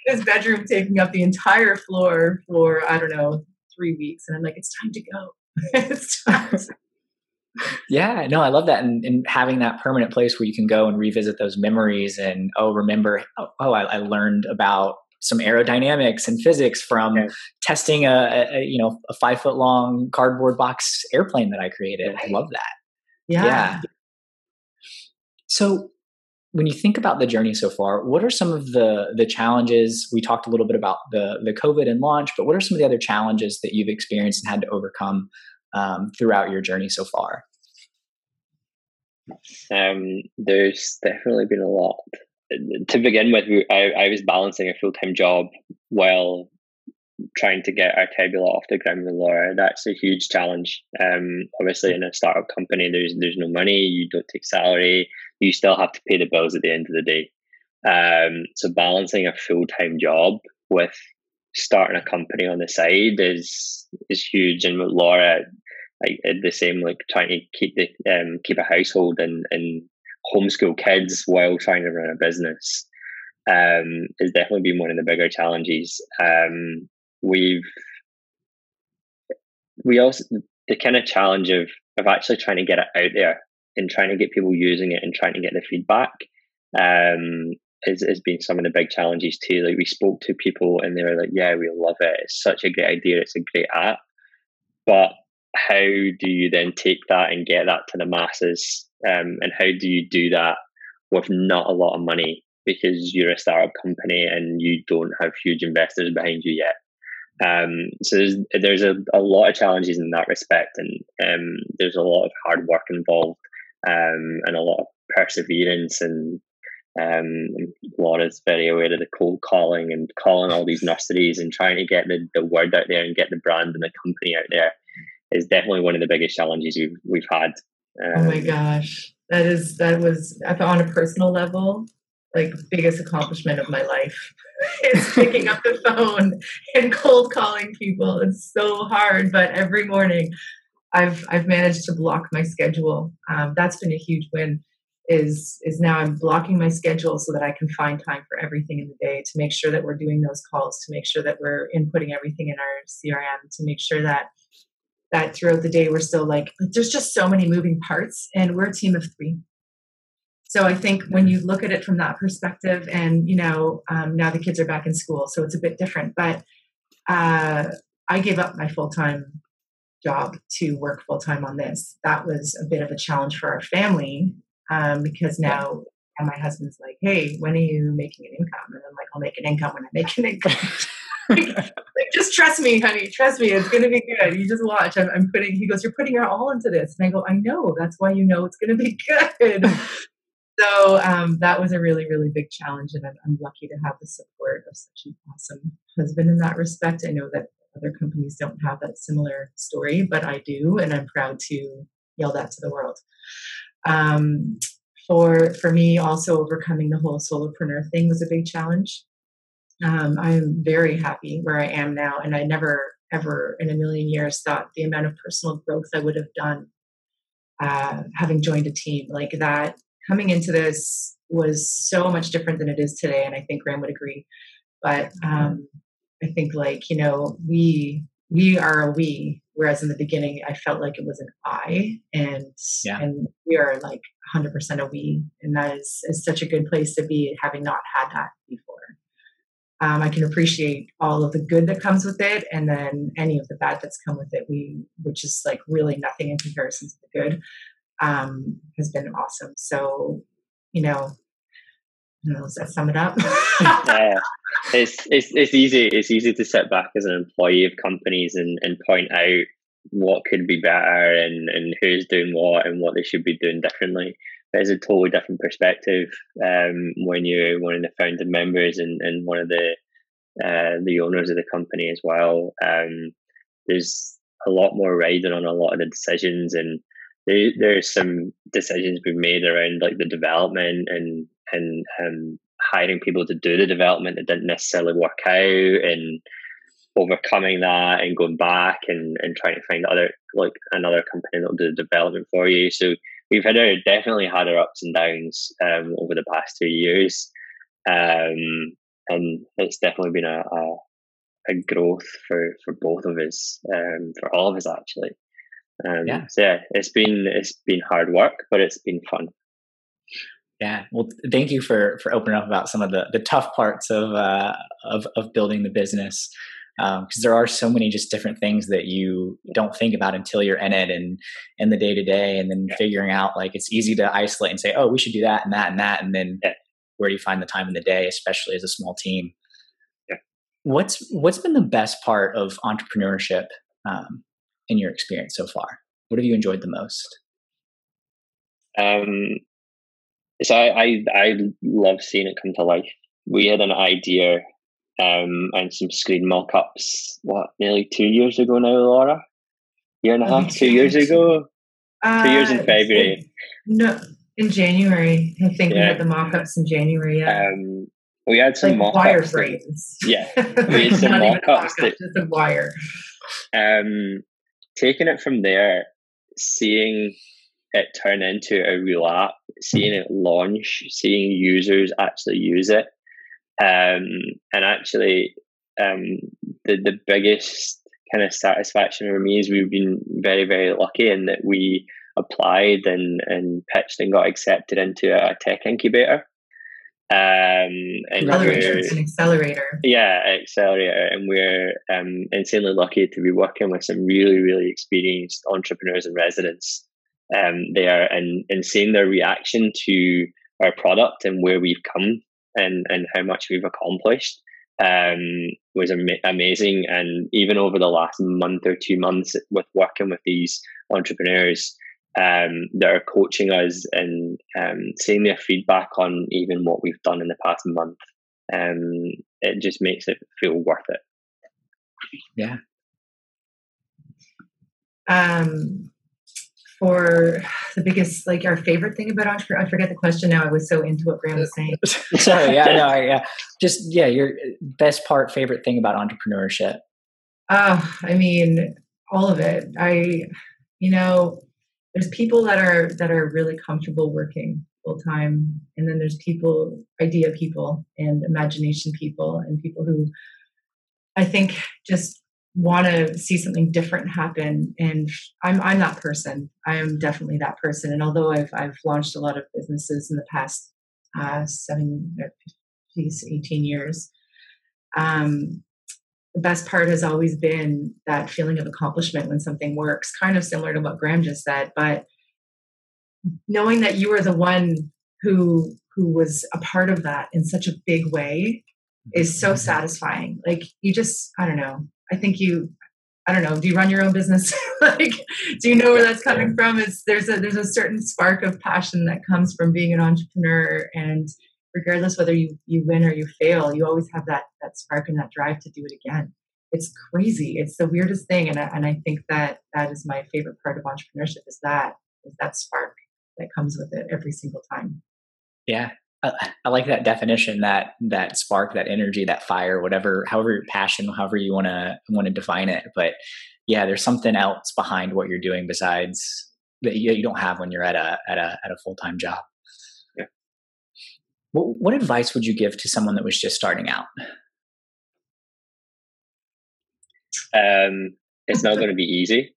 [SPEAKER 2] His bedroom taking up the entire floor for, I don't know, three weeks. And I'm like, it's time to go. [LAUGHS] it's time to [LAUGHS]
[SPEAKER 1] yeah, no, I love that. And, and, having that permanent place where you can go and revisit those memories and, oh, remember, oh, oh I, I, learned about some aerodynamics and physics from okay. testing a, a, you know, a five foot long cardboard box airplane that I created. Right. I love that.
[SPEAKER 2] Yeah. yeah.
[SPEAKER 1] So when you think about the journey so far, what are some of the the challenges? We talked a little bit about the the COVID and launch, but what are some of the other challenges that you've experienced and had to overcome um, throughout your journey so far?
[SPEAKER 3] Um, there's definitely been a lot. To begin with, I, I was balancing a full time job while trying to get our Artebula off the ground with Laura. That's a huge challenge. Um, obviously, in a startup company, there's there's no money. You don't take salary. You still have to pay the bills at the end of the day. Um, so balancing a full time job with starting a company on the side is is huge. And with Laura, like the same, like trying to keep the um, keep a household and and homeschool kids while trying to run a business um, has definitely been one of the bigger challenges. Um, we've we also the kind of challenge of of actually trying to get it out there and trying to get people using it and trying to get the feedback um, has, has been some of the big challenges too. Like we spoke to people and they were like, "Yeah, we love it. It's such a great idea. It's a great app." But how do you then take that and get that to the masses? Um, and how do you do that with not a lot of money because you're a startup company and you don't have huge investors behind you yet? Um, so there's there's a, a lot of challenges in that respect, and um, there's a lot of hard work involved, um, and a lot of perseverance. And um, Laura's very aware of the cold calling and calling all these [LAUGHS] nurseries and trying to get the, the word out there and get the brand and the company out there is definitely one of the biggest challenges we've we've had.
[SPEAKER 2] oh my um, gosh, that is that was on a personal level like biggest accomplishment of my life [LAUGHS] is picking up the phone and cold calling people. It's so hard, but every morning I've I've managed to block my schedule. Um, that's been a huge win. Is is now I'm blocking my schedule so that I can find time for everything in the day to make sure that we're doing those calls, to make sure that we're inputting everything in our CRM, to make sure that that throughout the day we're still like there's just so many moving parts, and we're a team of three so I think when you look at it from that perspective, and you know, um, now the kids are back in school, so it's a bit different. But uh, I gave up my full time job to work full time on this. That was a bit of a challenge for our family um, because now and my husband's like, "Hey, when are you making an income?" And I'm like, "I'll make an income when I make an income." [LAUGHS] just trust me, honey. Trust me, it's gonna be good. You just watch. I'm, I'm, putting. He goes, "You're putting your all into this," and I go, "I know. That's why you know it's gonna be good." [LAUGHS] so um, that was a really really big challenge and I'm, I'm, lucky to have the support of such an awesome husband in that respect i know that other companies don't have that similar story but i do and i'm proud to yell that to the world um, for for me also overcoming the whole solopreneur thing was a big challenge um, i'm very happy where i am now and i never ever in a million years thought the amount of personal growth i would have done uh, having joined a team like that coming into this was so much different than it is today, and I think Graham would agree. But um, I think like you know we we are a we, whereas in the beginning I felt like it was an I, and yeah. and we are like 100% a we, and that is is such a good place to be, having not had that before. Um, I can appreciate all of the good that comes with it, and then any of the bad that's come with it. We, which is like really nothing in comparison to the good um, has been awesome. So, you know, does that sum it up? [LAUGHS]
[SPEAKER 3] yeah, [LAUGHS] it's it's it's easy. It's easy to sit back as an employee of companies and, and point out what could be better and, and who's doing what and what they should be doing differently. There's a totally different perspective um, when you're one of the founding members and, and one of the uh, the owners of the company as well. Um, there's a lot more riding on a lot of the decisions and there, there's some decisions we've made around like the development and and um, hiring people to do the development that didn't necessarily work out and overcoming that and going back and, and trying to find other like another company that'll do the development for you. So we've had our definitely had our ups and downs um, over the past two years. Um, and it's definitely been a, a, a growth for, for both of us, um, for all of us actually. Um, yeah. So yeah, it's been it's been hard work, but it's been fun.
[SPEAKER 1] Yeah. Well, thank you for for opening up about some of the the tough parts of uh, of of building the business because um, there are so many just different things that you don't think about until you're in it and in the day to day, and then yeah. figuring out like it's easy to isolate and say, oh, we should do that and that and that, and then yeah. where do you find the time in the day, especially as a small team. Yeah. What's what's been the best part of entrepreneurship um, in your experience so far? What have you enjoyed the most?
[SPEAKER 3] Um, so I, I, I love seeing it come to life. We had an idea um, and some screen mock-ups. What nearly two years ago now, Laura? Year and a half, two years ago. Uh, two years in uh, February.
[SPEAKER 2] No, In January, I think yeah. we had the mock-ups in January. Yeah.
[SPEAKER 3] Um, we had some
[SPEAKER 2] like
[SPEAKER 3] mock-ups.
[SPEAKER 2] Wireframes.
[SPEAKER 3] Yeah, [LAUGHS] we had some mock-ups.
[SPEAKER 2] Mock just a wire.
[SPEAKER 3] Um, taking it from there, seeing it turn into a real app, seeing it launch, seeing users actually use it, um, and actually um, the the biggest kind of satisfaction for me is we've been very very lucky in that we applied and and pitched and got accepted into a tech incubator. Um,
[SPEAKER 2] and it's an accelerator.
[SPEAKER 3] Yeah, accelerator, and we're um, insanely lucky to be working with some really, really experienced entrepreneurs and residents um, there, and and seeing their reaction to our product and where we've come and and how much we've accomplished um, was am- amazing. And even over the last month or two months with working with these entrepreneurs, um, that are coaching us and um, seeing their feedback on even what we've done in the past month. Um, it just makes it feel worth it.
[SPEAKER 1] Yeah.
[SPEAKER 2] Um, for the biggest, like our favorite thing about entrepreneur, I forget the question now. I was so into what Graham was saying. [LAUGHS]
[SPEAKER 1] Sorry, yeah, no, yeah, just yeah, your best part, favorite thing about entrepreneurship.
[SPEAKER 2] Oh, I mean, all of it. I, you know, there's people that are that are really comfortable working full time and then there's people idea people and imagination people and people who i think just want to see something different happen and i'm i'm that person i am definitely that person and although i've i've launched a lot of businesses in the past uh, seven these 18 years um, the best part has always been that feeling of accomplishment when something works, kind of similar to what Graham just said. But knowing that you were the one who who was a part of that in such a big way is so mm-hmm. satisfying. Like you just, I don't know. I think you, I don't know. Do you run your own business? [LAUGHS] like, do you know where that's coming from? It's there's a there's a certain spark of passion that comes from being an entrepreneur and regardless whether you you win or you fail you always have that that spark and that drive to do it again it's crazy it's the weirdest thing and I, and I think that that is my favorite part of entrepreneurship is that is that spark that comes with it every single time
[SPEAKER 1] yeah I, I like that definition that that spark that energy that fire whatever however your passion however you want to want to define it but yeah there's something else behind what you're doing besides that you, you don't have when you're at a at a at a full-time job what, what advice would you give to someone that was just starting out?
[SPEAKER 3] Um, it's not going to be easy.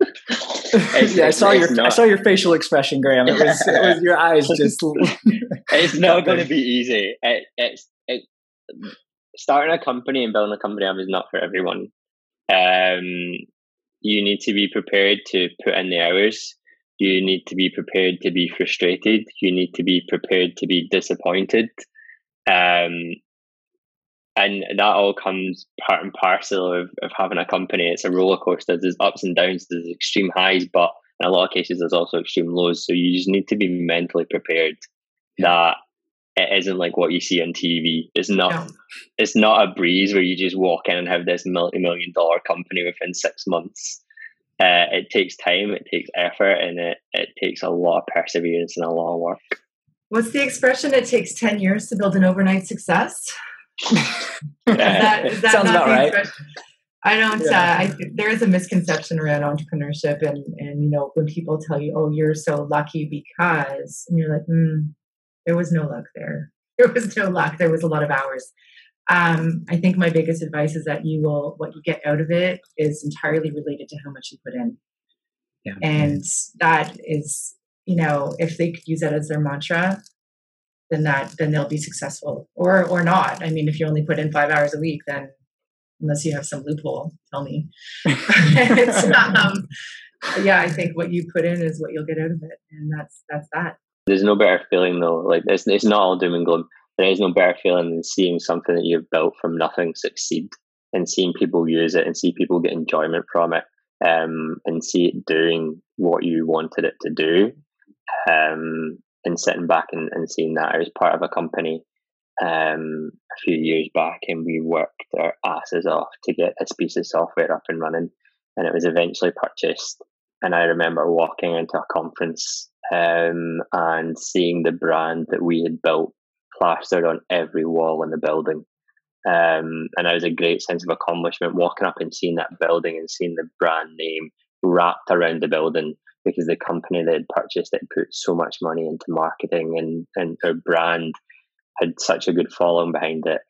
[SPEAKER 3] [LAUGHS]
[SPEAKER 1] yeah, I saw your not, I saw your facial expression, Graham. It was, it was [LAUGHS] your eyes just. [LAUGHS]
[SPEAKER 3] it's not going to be easy. It, it's it, starting a company and building a company is not for everyone. Um, you need to be prepared to put in the hours. You need to be prepared to be frustrated. You need to be prepared to be disappointed. Um, and that all comes part and parcel of, of having a company. It's a roller coaster. There's ups and downs. There's extreme highs but in a lot of cases there's also extreme lows. So you just need to be mentally prepared that it isn't like what you see on TV. It's not. No. It's not a breeze where you just walk in and have this multi-million dollar company within six months uh, it takes time, it takes effort, and it, it takes a lot of perseverance and a lot of work.
[SPEAKER 2] What's the expression? It takes 10 years to build an overnight success. [LAUGHS] is that, is that
[SPEAKER 1] Sounds about right.
[SPEAKER 2] I don't. Yeah. Uh, I, there is a misconception around entrepreneurship, and and you know when people tell you, "Oh, you're so lucky because," and you're like, mm, "There was no luck there. [LAUGHS] There was no luck. There was a lot of hours." Um, I think my biggest advice is that you will, what you get out of it is entirely related to how much you put in. Yeah. And that is, you know, if they could use that as their mantra, then that, then they'll be successful or, or not. I mean, if you only put in five hours a week, then unless you have some loophole, tell me. [LAUGHS] [LAUGHS] um, yeah, I think what you put in is what you'll get out of it. And that's, that's that.
[SPEAKER 3] There's no better feeling though. Like it's, it's not all doom and gloom. There is no better feeling than seeing something that you've built from nothing succeed and seeing people use it and see people get enjoyment from it um, and see it doing what you wanted it to do um, and sitting back and, and seeing that. I was part of a company um, a few years back and we worked our asses off to get this piece of software up and running and it was eventually purchased. And I remember walking into a conference um, and seeing the brand that we had built plastered on every wall in the building. Um, and it was a great sense of accomplishment walking up and seeing that building and seeing the brand name wrapped around the building because the company that had purchased it put so much money into marketing and, and our brand had such a good following behind it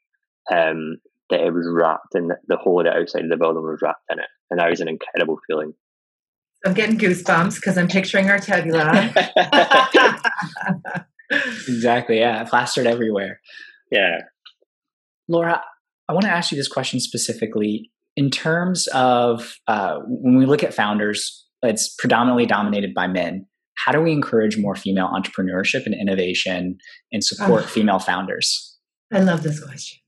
[SPEAKER 3] um, that it was wrapped in the, the whole of the outside of the building was wrapped in it. And that was an incredible feeling.
[SPEAKER 2] I'm getting goosebumps because I'm picturing Artebula. [LAUGHS]
[SPEAKER 1] exactly. Yeah. Plastered everywhere.
[SPEAKER 3] Yeah.
[SPEAKER 1] Laura, I want to ask you this question specifically in terms of uh, when we look at founders, it's predominantly dominated by men. How do we encourage more female entrepreneurship and innovation and support oh, female founders?
[SPEAKER 2] I love this question.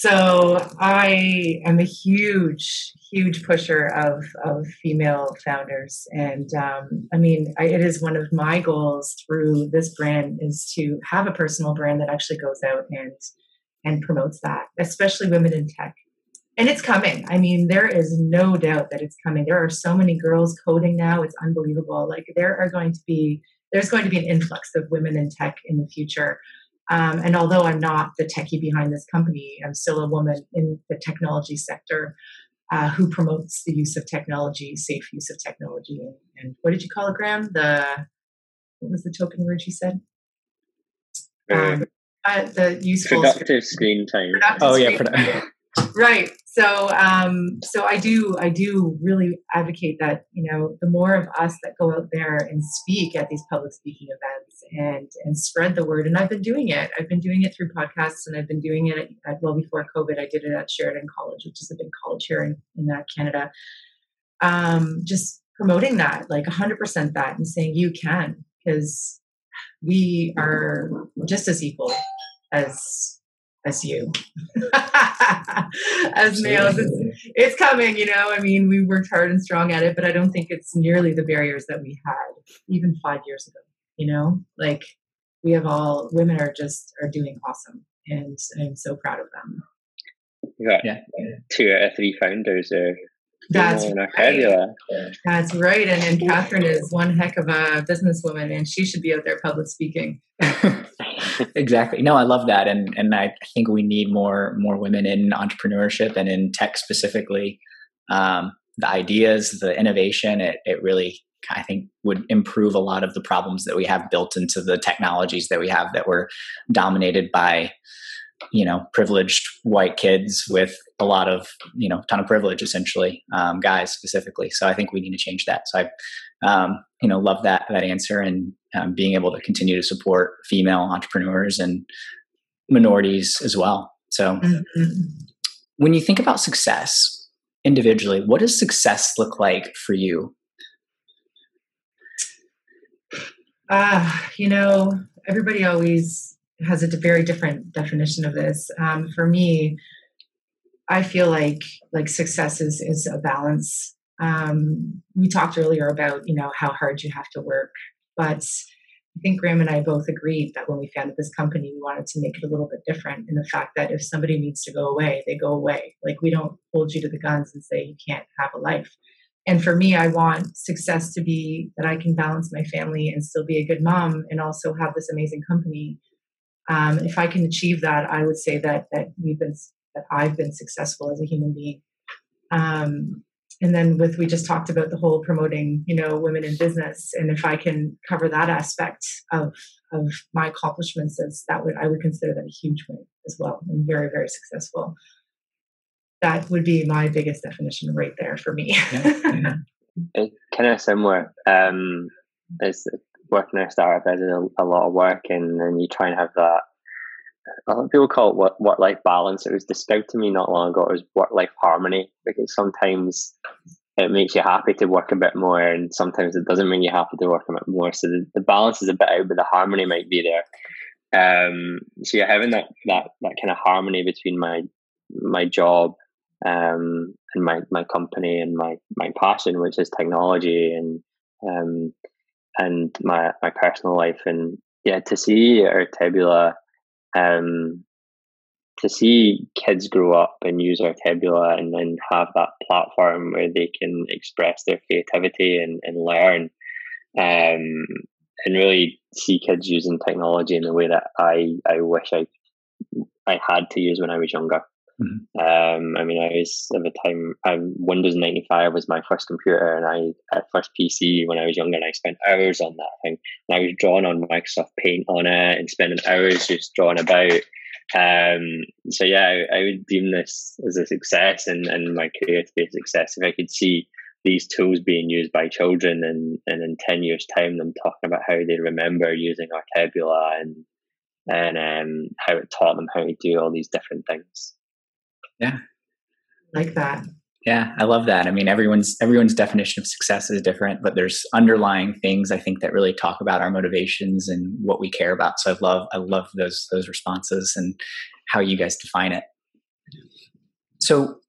[SPEAKER 2] So I am a huge, huge pusher of, of female founders. And um, I mean, I, it is one of my goals through this brand is to have a personal brand that actually goes out and and promotes that, especially women in tech. And it's coming. I mean, there is no doubt that it's coming. There are so many girls coding now. It's unbelievable. Like there are going to be there's going to be an influx of women in tech in the future. Um, and although I'm not the techie behind this company, I'm still a woman in the technology sector uh, who promotes the use of technology, safe use of technology. And, and, what did you call it, Graham? The what was the token word you said? Um, uh, the useful
[SPEAKER 3] productive screen time.
[SPEAKER 1] Productive oh yeah, produ-
[SPEAKER 2] right. So um so i do i do really advocate that you know the more of us that go out there and speak at these public speaking events and and spread the word and i've been doing it. I've been doing it through podcasts and i've been doing it at, well before covid i did it at sheridan college which is a big college here in, in uh, canada. Um just promoting that like 100% that and saying you can because we are just as equal as as you [LAUGHS] as males it's, it's, coming you know i mean we worked hard and strong at it but i don't think it's nearly the barriers that we had even five years ago you know like we have all women are just are doing awesome and i'm so proud of them
[SPEAKER 3] yeah, yeah. two out of three founders are that's right.
[SPEAKER 2] That's right. And, and Catherine is one heck of a businesswoman and she should be out there public speaking. [LAUGHS]
[SPEAKER 1] exactly. No, I love that. And and I think we need more more women in entrepreneurship and in tech specifically. Um, the ideas, the innovation, it it really I think would improve a lot of the problems that we have built into the technologies that we have that were dominated by you know privileged white kids with a lot of you know ton of privilege essentially um, guys specifically so i think we need to change that so i um, you know love that that answer and um, being able to continue to support female entrepreneurs and minorities as well so mm-hmm. when you think about success individually what does success look like for you
[SPEAKER 2] ah uh, you know everybody always has a very different definition of this. Um, for me, I feel like like success is is a balance. Um, we talked earlier about you know how hard you have to work, but I think Graham and I both agreed that when we founded this company, we wanted to make it a little bit different in the fact that if somebody needs to go away, they go away. Like we don't hold you to the guns and say you can't have a life. And for me, I want success to be that I can balance my family and still be a good mom and also have this amazing company um, if I can achieve that, I would say that that we've been that I've been successful as a human being. Um, and then with we just talked about the whole promoting, you know, women in business, and if I can cover that aspect of of my accomplishments, as that would I would consider that a huge win as well, and very very successful. That would be my biggest definition right there for me. yeah.
[SPEAKER 3] It's kind of similar. Um, it's working in a startup is a, a lot of work, and then you try and have that. Lot of people call it work, work life balance. It was described to me not long ago as work life harmony because sometimes it makes you happy to work a bit more, and sometimes it doesn't make you happy to work a bit more. So the, the balance is a bit out, but the harmony might be there. Um, so you're having that that that kind of harmony between my my job um, and my my company and my my passion, which is technology and um, and my my personal life and yeah to see Artebula um to see kids grow up and use our tabula and then have that platform where they can express their creativity and, and learn um and really see kids using technology in the way that I I wish I I had to use when I was younger. Mm-hmm. Um, I mean, I was at the time, Windows 95 was my first computer and I had first PC when I was younger and I spent hours on that thing. And I was drawing on Microsoft Paint on it and spending hours just drawing about. Um, so yeah, I, I, would deem this as a success and, and my career to be a success if I could see these tools being used by children and, and in 10 years time them talking about how they remember using Artebula and and um, how it taught them how to do all these different things.
[SPEAKER 1] Yeah.
[SPEAKER 2] Like that.
[SPEAKER 1] Yeah, I love that. I mean, everyone's everyone's definition of success is different, but there's underlying things I think that really talk about our motivations and what we care about. So I love I love those those responses and how you guys define it. So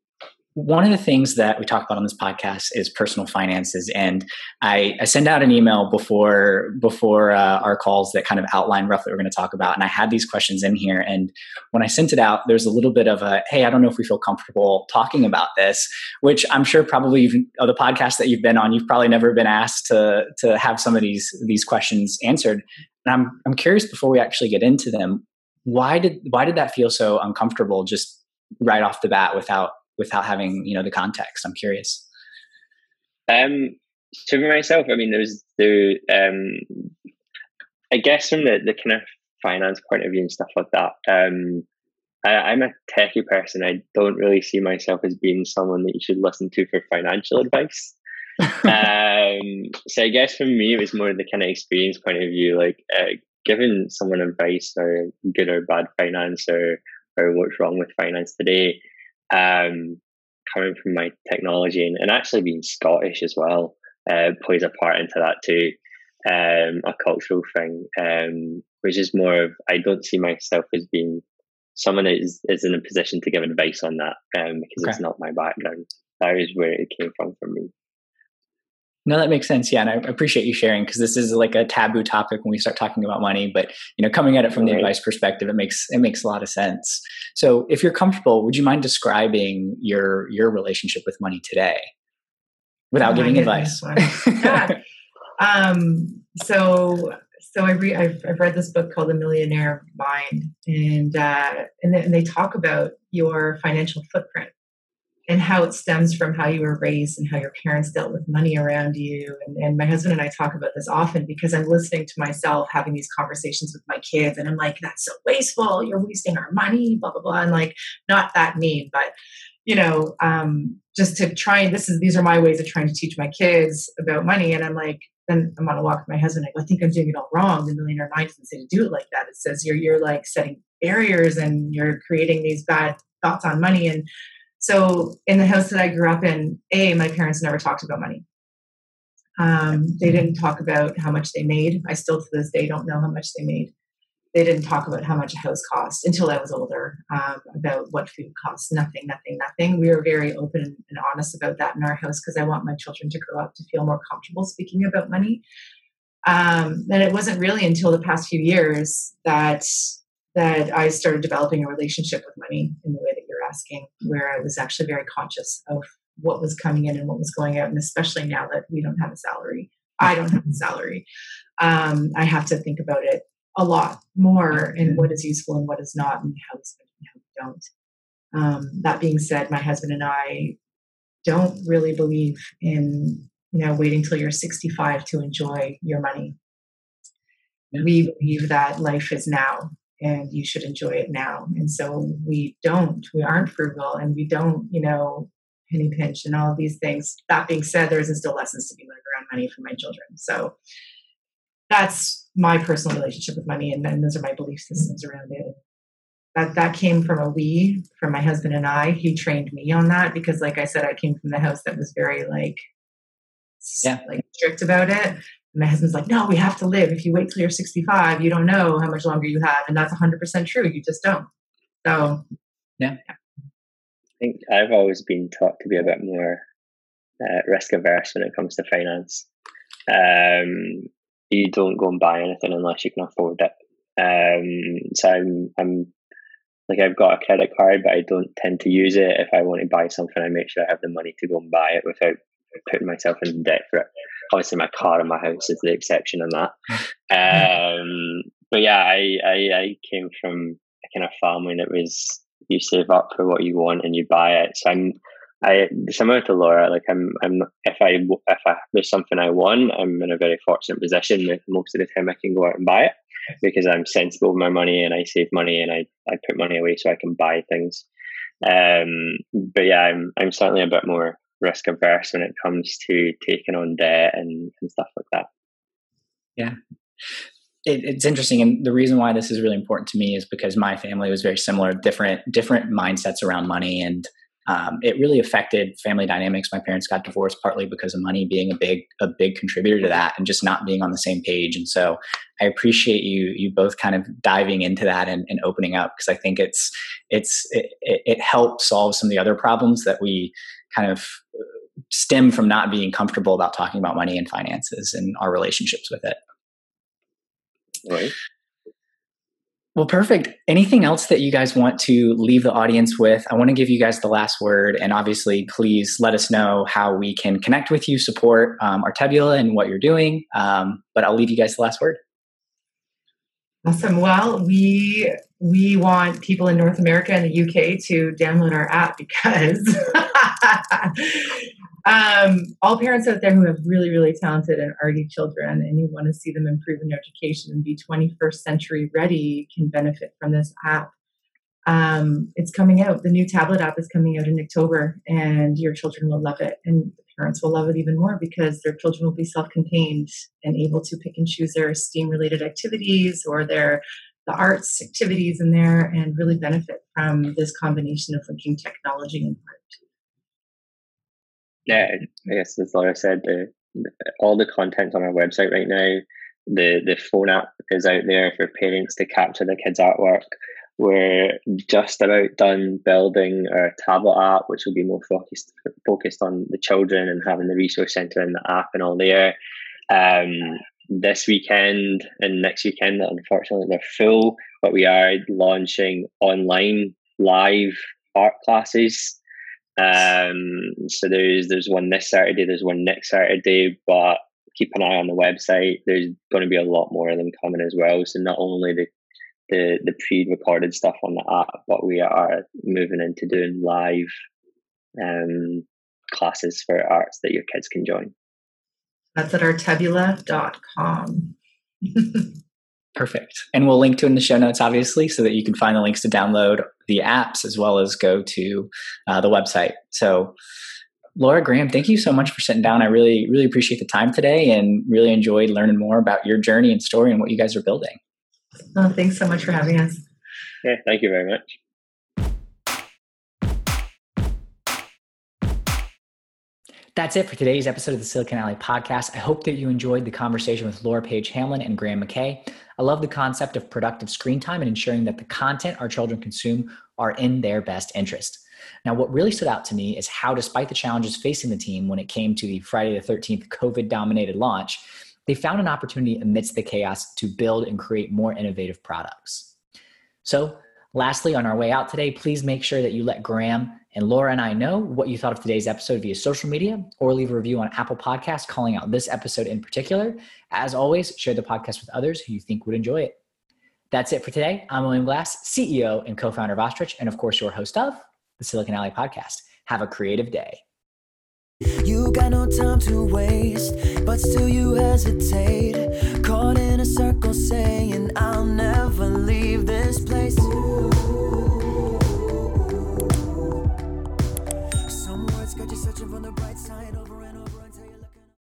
[SPEAKER 1] one of the things that we talk about on this podcast is personal finances. And i, I send out an email before before uh, our calls that kind of outline roughly what we're going to talk about. And i had these questions in here. And when i sent it out there's a little bit of a hey i don't know if we feel comfortable talking about this which i'm sure probably the podcast that you've been on you've probably never been asked to to have some of these these questions answered. And i'm i'm curious before we actually get into them why did why did that feel so uncomfortable just right off the bat without without having you know the context i'm curious
[SPEAKER 3] um so for myself i mean there's the um i guess from the, the kind of finance point of view and stuff like that um I, am a techie person. I don't really see myself as being someone that you should listen to for financial [LAUGHS] advice. um, so I guess for me, it was more the kind of experience point of view, like uh, giving someone advice or good or bad finance or or what's wrong with finance today um, coming from my technology and, and actually being Scottish as well uh, plays a part into that too. Um, a cultural thing, um, which is more of I don't see myself as being someone that is, is in a position to give advice on that um, because okay. it's not my background. That is where it came from for me.
[SPEAKER 1] No, that makes sense. Yeah, and I appreciate you sharing because this is like a taboo topic when we start talking about money. But you know, coming at it from right. the advice perspective, it makes it makes a lot of sense. So, if you're comfortable, would you mind describing your your relationship with money today, without oh giving advice? [LAUGHS]
[SPEAKER 2] yeah. Um. So, so I read. I've, I've read this book called The Millionaire Mind, and uh, and, they, and they talk about your financial footprint and how it stems from how you were raised and how your parents dealt with money around you. And, and, my husband and I talk about this often because I'm listening to myself having these conversations with my kids, and I'm like, that's so wasteful. You're wasting our money, blah, blah, blah. And like, not that mean, but you know, um, just to try this is these are my ways of trying to teach my kids about money. And I'm like, then I'm on a walk with my husband. I go, I think I'm doing it all wrong. The millionaire mind doesn't say to do it like that. It says you're you're like setting barriers and you're creating these bad thoughts on money. And so in the house that I grew up in, A, my parents never talked about money. Um, they didn't talk about how much they made. I still to this day don't know how much they made. They didn't talk about how much a house cost until I was older, um, about what food costs. Nothing, nothing, nothing. We were very open and honest about that in our house because I want my children to grow up to feel more comfortable speaking about money. Um, and it wasn't really until the past few years that that I started developing a relationship with money in the way that you're asking, where I was actually very conscious of what was coming in and what was going out. And especially now that we don't have a salary, I don't have a salary, um, I have to think about it a lot more and what is useful and what is not, and how we spend and how we don't. Um, that being said, my husband and I don't really believe in you know waiting till you're 65 to enjoy your money. We believe that life is now and you should enjoy it now. And so we don't, we aren't frugal and we don't, you know, penny pinch and all these things. That being said, there isn't still lessons to be learned around money for my children. So that's my personal relationship with money and, and those are my belief systems around it. That that came from a we, from my husband and I. He trained me on that because like I said, I came from the house that was very like yeah. like strict about it my husband's like, no, we have to live. If you wait till you're 65, you don't know how much longer you have. And that's 100% true. You just don't. So,
[SPEAKER 1] yeah.
[SPEAKER 3] I think I've always been taught to be a bit more uh, risk averse when it comes to finance. Um, you don't go and buy anything unless you can afford it. Um, so I'm, I'm like I've got a credit card, but I don't tend to use it. If I want to buy something, I make sure I have the money to go and buy it without putting myself in debt for it. Obviously my car and my house is the exception on that. [LAUGHS] Um, but yeah, I, I, I came from a kind of family that was you save up for what you want and you buy it. So I'm I similar to Laura, like I'm I'm if I if I there's something I want, I'm in a very fortunate position that most of the time I can go out and buy it because I'm sensible with my money and I save money and I, I put money away so I can buy things. Um, but yeah, I'm I'm certainly a bit more risk averse when it comes to taking on debt and, and stuff like that.
[SPEAKER 1] Yeah. It, it's interesting, and the reason why this is really important to me is because my family was very similar, different different mindsets around money, and um, it really affected family dynamics. My parents got divorced partly because of money being a big a big contributor to that, and just not being on the same page. And so, I appreciate you you both kind of diving into that and, and opening up because I think it's it's it, it helps solve some of the other problems that we kind of uh, stem from not being comfortable about talking about money and finances and our relationships with it.
[SPEAKER 3] Right.
[SPEAKER 1] Well, perfect. Anything else that you guys want to leave the audience with? I want to give you guys the last word. And obviously, please let us know how we can connect with you, support um, Artebula and what you're doing. Um, but I'll leave you guys the last word.
[SPEAKER 2] Awesome. Well, we we want people in North America and the UK to download our app because [LAUGHS] um, all parents out there who have really, really talented and arty children and you want to see them improve in their education and be 21st century ready can benefit from this app. Um, it's coming out. The new tablet app is coming out in October, and your children will love it. And parents will love it even more because their children will be self contained and able to pick and choose their STEAM related activities or their the arts activities in there and really benefit from this combination of linking technology and art
[SPEAKER 3] yeah, I guess as Laura said, the, all the content on our website right now, the the phone app is out there for parents to capture their kids' artwork. We're just about done building our tablet app, which will be more focused focused on the children and having the resource center and the app and all there. Um, this weekend and next weekend, unfortunately, they're full, but we are launching online live art classes um, so there's there's one this Saturday, there's one next Saturday, but keep an eye on the website. There's going to be a lot more of them coming as well. So not only the the, the pre-recorded stuff on the app, but we are moving into doing live um, classes for arts that your kids can join.
[SPEAKER 2] That's at artebula.com. [LAUGHS]
[SPEAKER 1] Perfect. And we'll link to in the show notes, obviously, so that you can find the links to download the apps as well as go to uh, the website. So, Laura Graham, thank you so much for sitting down. I really, really appreciate the time today and really enjoyed learning more about your journey and story and what you guys are building.
[SPEAKER 2] Oh, thanks so much for having us.
[SPEAKER 3] Yeah, thank you very much.
[SPEAKER 1] That's it for today's episode of the Silicon Alley podcast. I hope that you enjoyed the conversation with Laura Page Hamlin and Graham McKay. I love the concept of productive screen time and ensuring that the content our children consume are in their best interest. Now, what really stood out to me is how, despite the challenges facing the team when it came to the Friday the 13th COVID dominated launch, they found an opportunity amidst the chaos to build and create more innovative products. So, lastly, on our way out today, please make sure that you let Graham and Laura and I know what you thought of today's episode via social media or leave a review on Apple Podcasts calling out this episode in particular. As always, share the podcast with others who you think would enjoy it. That's it for today. I'm William Glass, CEO and co founder of Ostrich, and of course, your host of the Silicon Alley Podcast. Have a creative day. You got no time to waste, but still you hesitate. Call